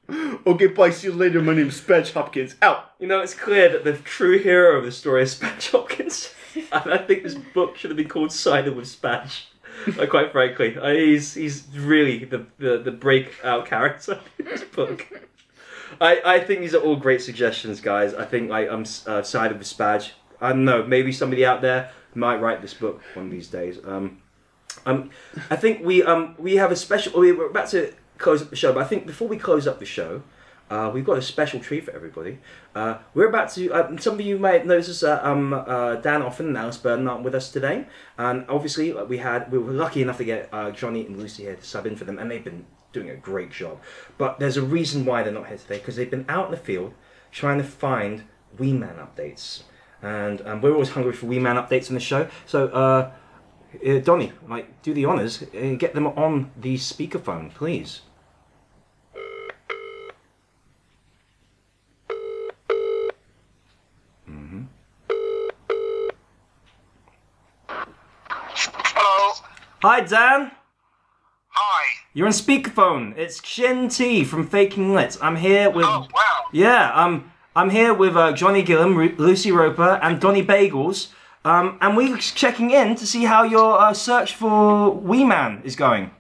[laughs] okay, bye. See you later. My name's Spadge Hopkins. Out. You know, it's clear that the true hero of the story is Spadge Hopkins. [laughs] and I think this book should have been called Cider with Spadge. Uh, quite frankly, uh, he's he's really the, the, the breakout character [laughs] in this book. I, I think these are all great suggestions, guys. I think like I'm uh, sided with Spadge. I don't know. Maybe somebody out there might write this book one of these days. Um, um, I think we um we have a special. we- We're about to close up the show, but I think before we close up the show, uh, we've got a special treat for everybody. Uh, we're about to. Uh, some of you might notice uh, um, uh, Dan Offen and Alice Burden aren't with us today, and obviously uh, we had we were lucky enough to get Johnny and Lucy here to sub in for them, and they've been doing a great job. But there's a reason why they're not here today because they've been out in the field trying to find Wee Man updates, and um, we're always hungry for Wee Man updates on the show. So. Uh, Donny, like, do the honors, uh, get them on the speakerphone, please. Hello. Hi, Dan. Hi. You're on speakerphone. It's Shin T from Faking Lit. I'm here with. Oh wow. Yeah, um, I'm here with uh, Johnny Gillum, Ru- Lucy Roper, and Donny Bagels. Um, and we're checking in to see how your uh, search for Wee Man is going.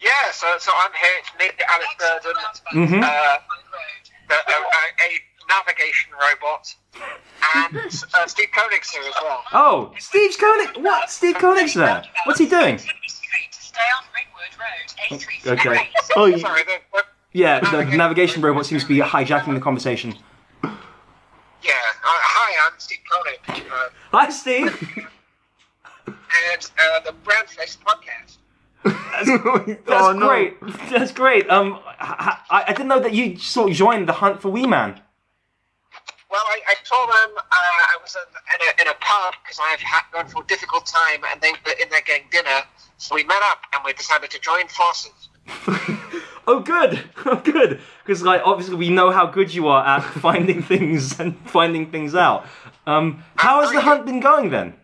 Yeah. So so I'm here to meet Alex Burden. Mhm. Uh, a, a, a navigation robot, and [laughs] uh, Steve Koenig's here as well. Oh, Steve Koenig. What? Steve Koenig's there. What's he doing? Okay. Oh, you, Sorry, the, the, Yeah, the navigation robot seems to be hijacking the conversation. Yeah. Uh, hi, I'm Steve Koenig, uh, Hi, Steve. and uh, the Brown Face Podcast. That's [laughs] Oh, no. great. That's great. Um, I, I, I didn't know that you sort of joined the hunt for Wee Man. Well, I, I told them uh, I was in, in, a, in a pub because I've had, gone through a difficult time, and they were in there getting dinner. So we met up and we decided to join forces. [laughs] Oh, good. [laughs] Oh, good. Because like obviously we know how good you are at [laughs] finding things and finding things out. Um, how has the hunt been going then?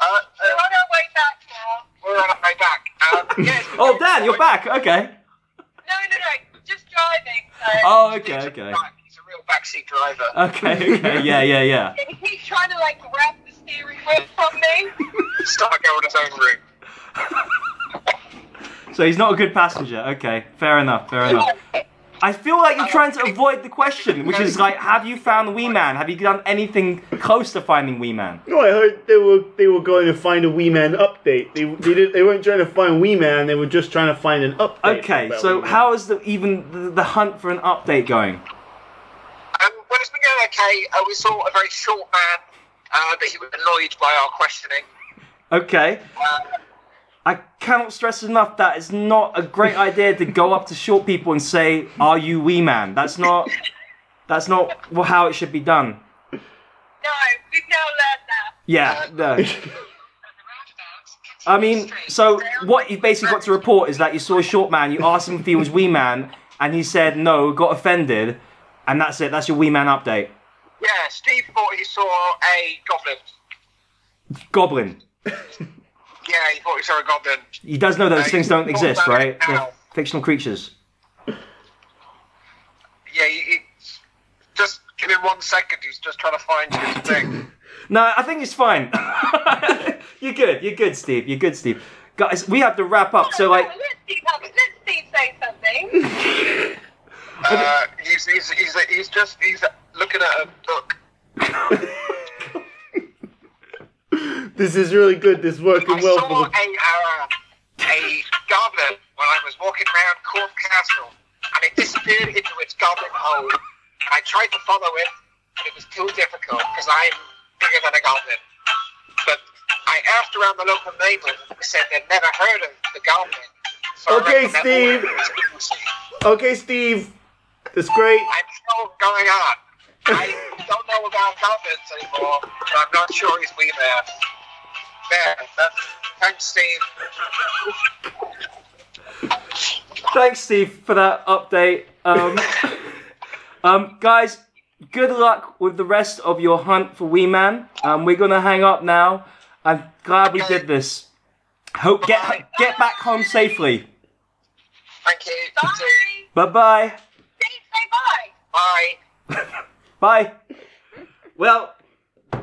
Uh, uh, We're on our way back now. we're on our way back. Um, yeah, Oh, very Dan, you're back. Okay. No, no, no. Just driving. So Oh, okay, okay. back- He's a real backseat driver. Okay. Okay. Yeah. Yeah. Yeah. he's trying to like grab the steering wheel from me. Start going his own route. So he's not a good passenger. Okay. Fair enough. Fair enough. I feel like you're trying to avoid the question, which is like, have you found Wee Man? Have you done anything close to finding Wee Man? no, I heard they were they were going to find a Wee Man update. They they, did, they weren't trying to find Wee Man. They were just trying to find an update. Okay. about So Wee Man. how is the even the, the hunt for an update going? Um, well, it's been going okay. Uh, we saw a very short man, uh, but he was annoyed by our questioning. Okay. Uh, I cannot stress enough that it's not a great idea to go up to short people and say, "Are you wee man?" That's not. That's not how it should be done. No, we've now learned that. Yeah. Um, no. [laughs] I mean, so what you basically got to report is that you saw a short man. You asked him if he was wee man, and he said no. Got offended, and that's it. That's your wee man update. yeah, Steve thought he saw a goblin. Goblin. [laughs] Yeah, he thought he saw a goblin. He does know those Uh, things don't exist, right? They're fictional creatures. Yeah, he, he, just give him one second. He's just trying to find his [laughs] thing. No, I think it's fine. [laughs] you're good. You're good, Steve. You're good, Steve. Guys, we have to wrap up. So, like, let Steve have it. Let Steve say something. Uh, he's, he's, he's, he's just he's looking at a book. [laughs] this is really good. This is working I well saw for a uh, a goblin when I was walking around Cork Castle, and it disappeared into its goblin hole. And I tried to follow it, but it was too difficult because I'm bigger than a goblin. But I asked around the local neighbours, and they said they'd never heard of the goblin. So Okay, Steve. Okay, Steve. That's great. I'm still going on. I don't know about goblins anymore, but I'm not sure he's we there. There. That's, thanks, Steve. thanks, Steve, for that update. Um, [laughs] um, guys, good luck with the rest of your hunt for Wee Man. Um, we're gonna hang up now. I'm glad we did this. Hope get get back home safely. Thank you. Bye. Bye bye. Steve, bye. Bye. Bye. Well,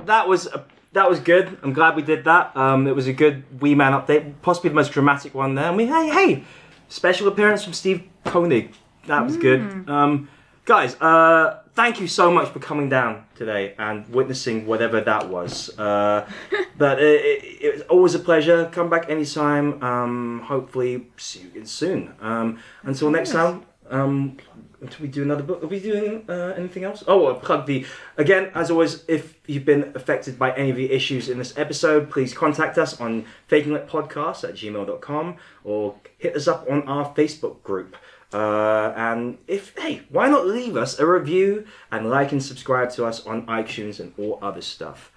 that was a, that was good. I'm glad we did that. Um, it was a good Wee Man update, possibly the most dramatic one there. I mean, hey, hey, special appearance from Steve Koenig. That was good. Um, guys, uh, thank you so much for coming down today and witnessing whatever that was. Uh, [laughs] but it, it, it was always a pleasure. Come back anytime. Um, hopefully, see you again soon. Um, until next time. Um, until we do another book, are we doing uh, anything else? Oh, I'll plug the again. As always, if you've been affected by any of the issues in this episode, please contact us on fakinglit.podcast at gmail.com or hit us up on our Facebook group. Uh, and if hey, why not leave us a review and like and subscribe to us on iTunes and all other stuff.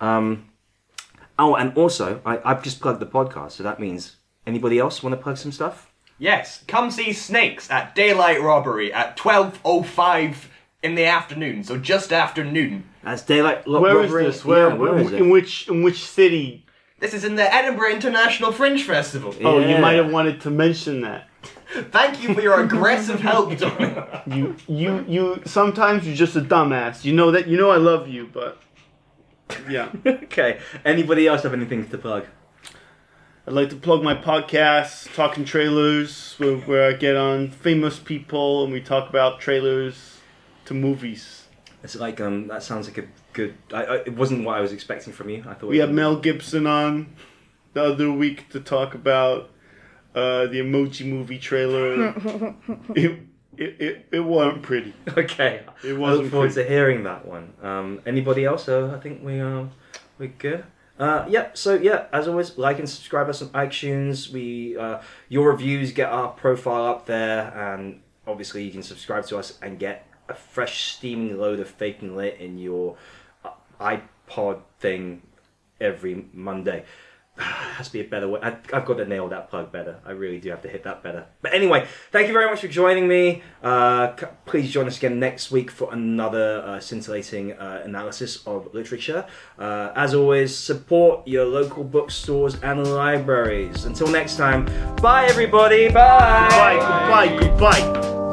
Um, oh, and also, I, I've just plugged the podcast, so that means anybody else want to plug some stuff? Yes, come see Snakes at Daylight Robbery at 12.05 in the afternoon, so just after noon. That's daylight. Lo- Where is robbery. this? Where, Yeah, where is it? in which in which city? This is in the Edinburgh International Fringe Festival. Oh, you Yeah. might have wanted to mention that. Thank you for your aggressive help, Johnny. You you you sometimes you're just a dumbass. You know that you know I love you, but yeah. [laughs] okay. Anybody else have anything to plug? I'd like to plug my podcast, Talking Trailers, where, where I get on famous people and we talk about trailers to movies. It's like um, that sounds like a good. I, I, it wasn't what I was expecting from you. I thought We had Mel Gibson on the other week to talk about uh, the Emoji Movie trailer. [laughs] it, it, it, it wasn't pretty. Okay, It I look wasn't forward pretty. to hearing that one. Um, anybody else? So I think we um, we're good. Uh, yeah. So yeah, as always, like and subscribe us on iTunes. We uh, your reviews get our profile up there, and obviously you can subscribe to us and get a fresh steaming load of faking lit in your uh, iPod thing every Monday. [sighs] has to be a better way. I, I've got to nail that plug better. I really do have to hit that better. But anyway, thank you very much for joining me. Uh, c- please join us again next week for another uh, scintillating uh, analysis of literature. Uh, as always, support your local bookstores and libraries. Until next time, bye everybody. Bye. Goodbye, goodbye, goodbye.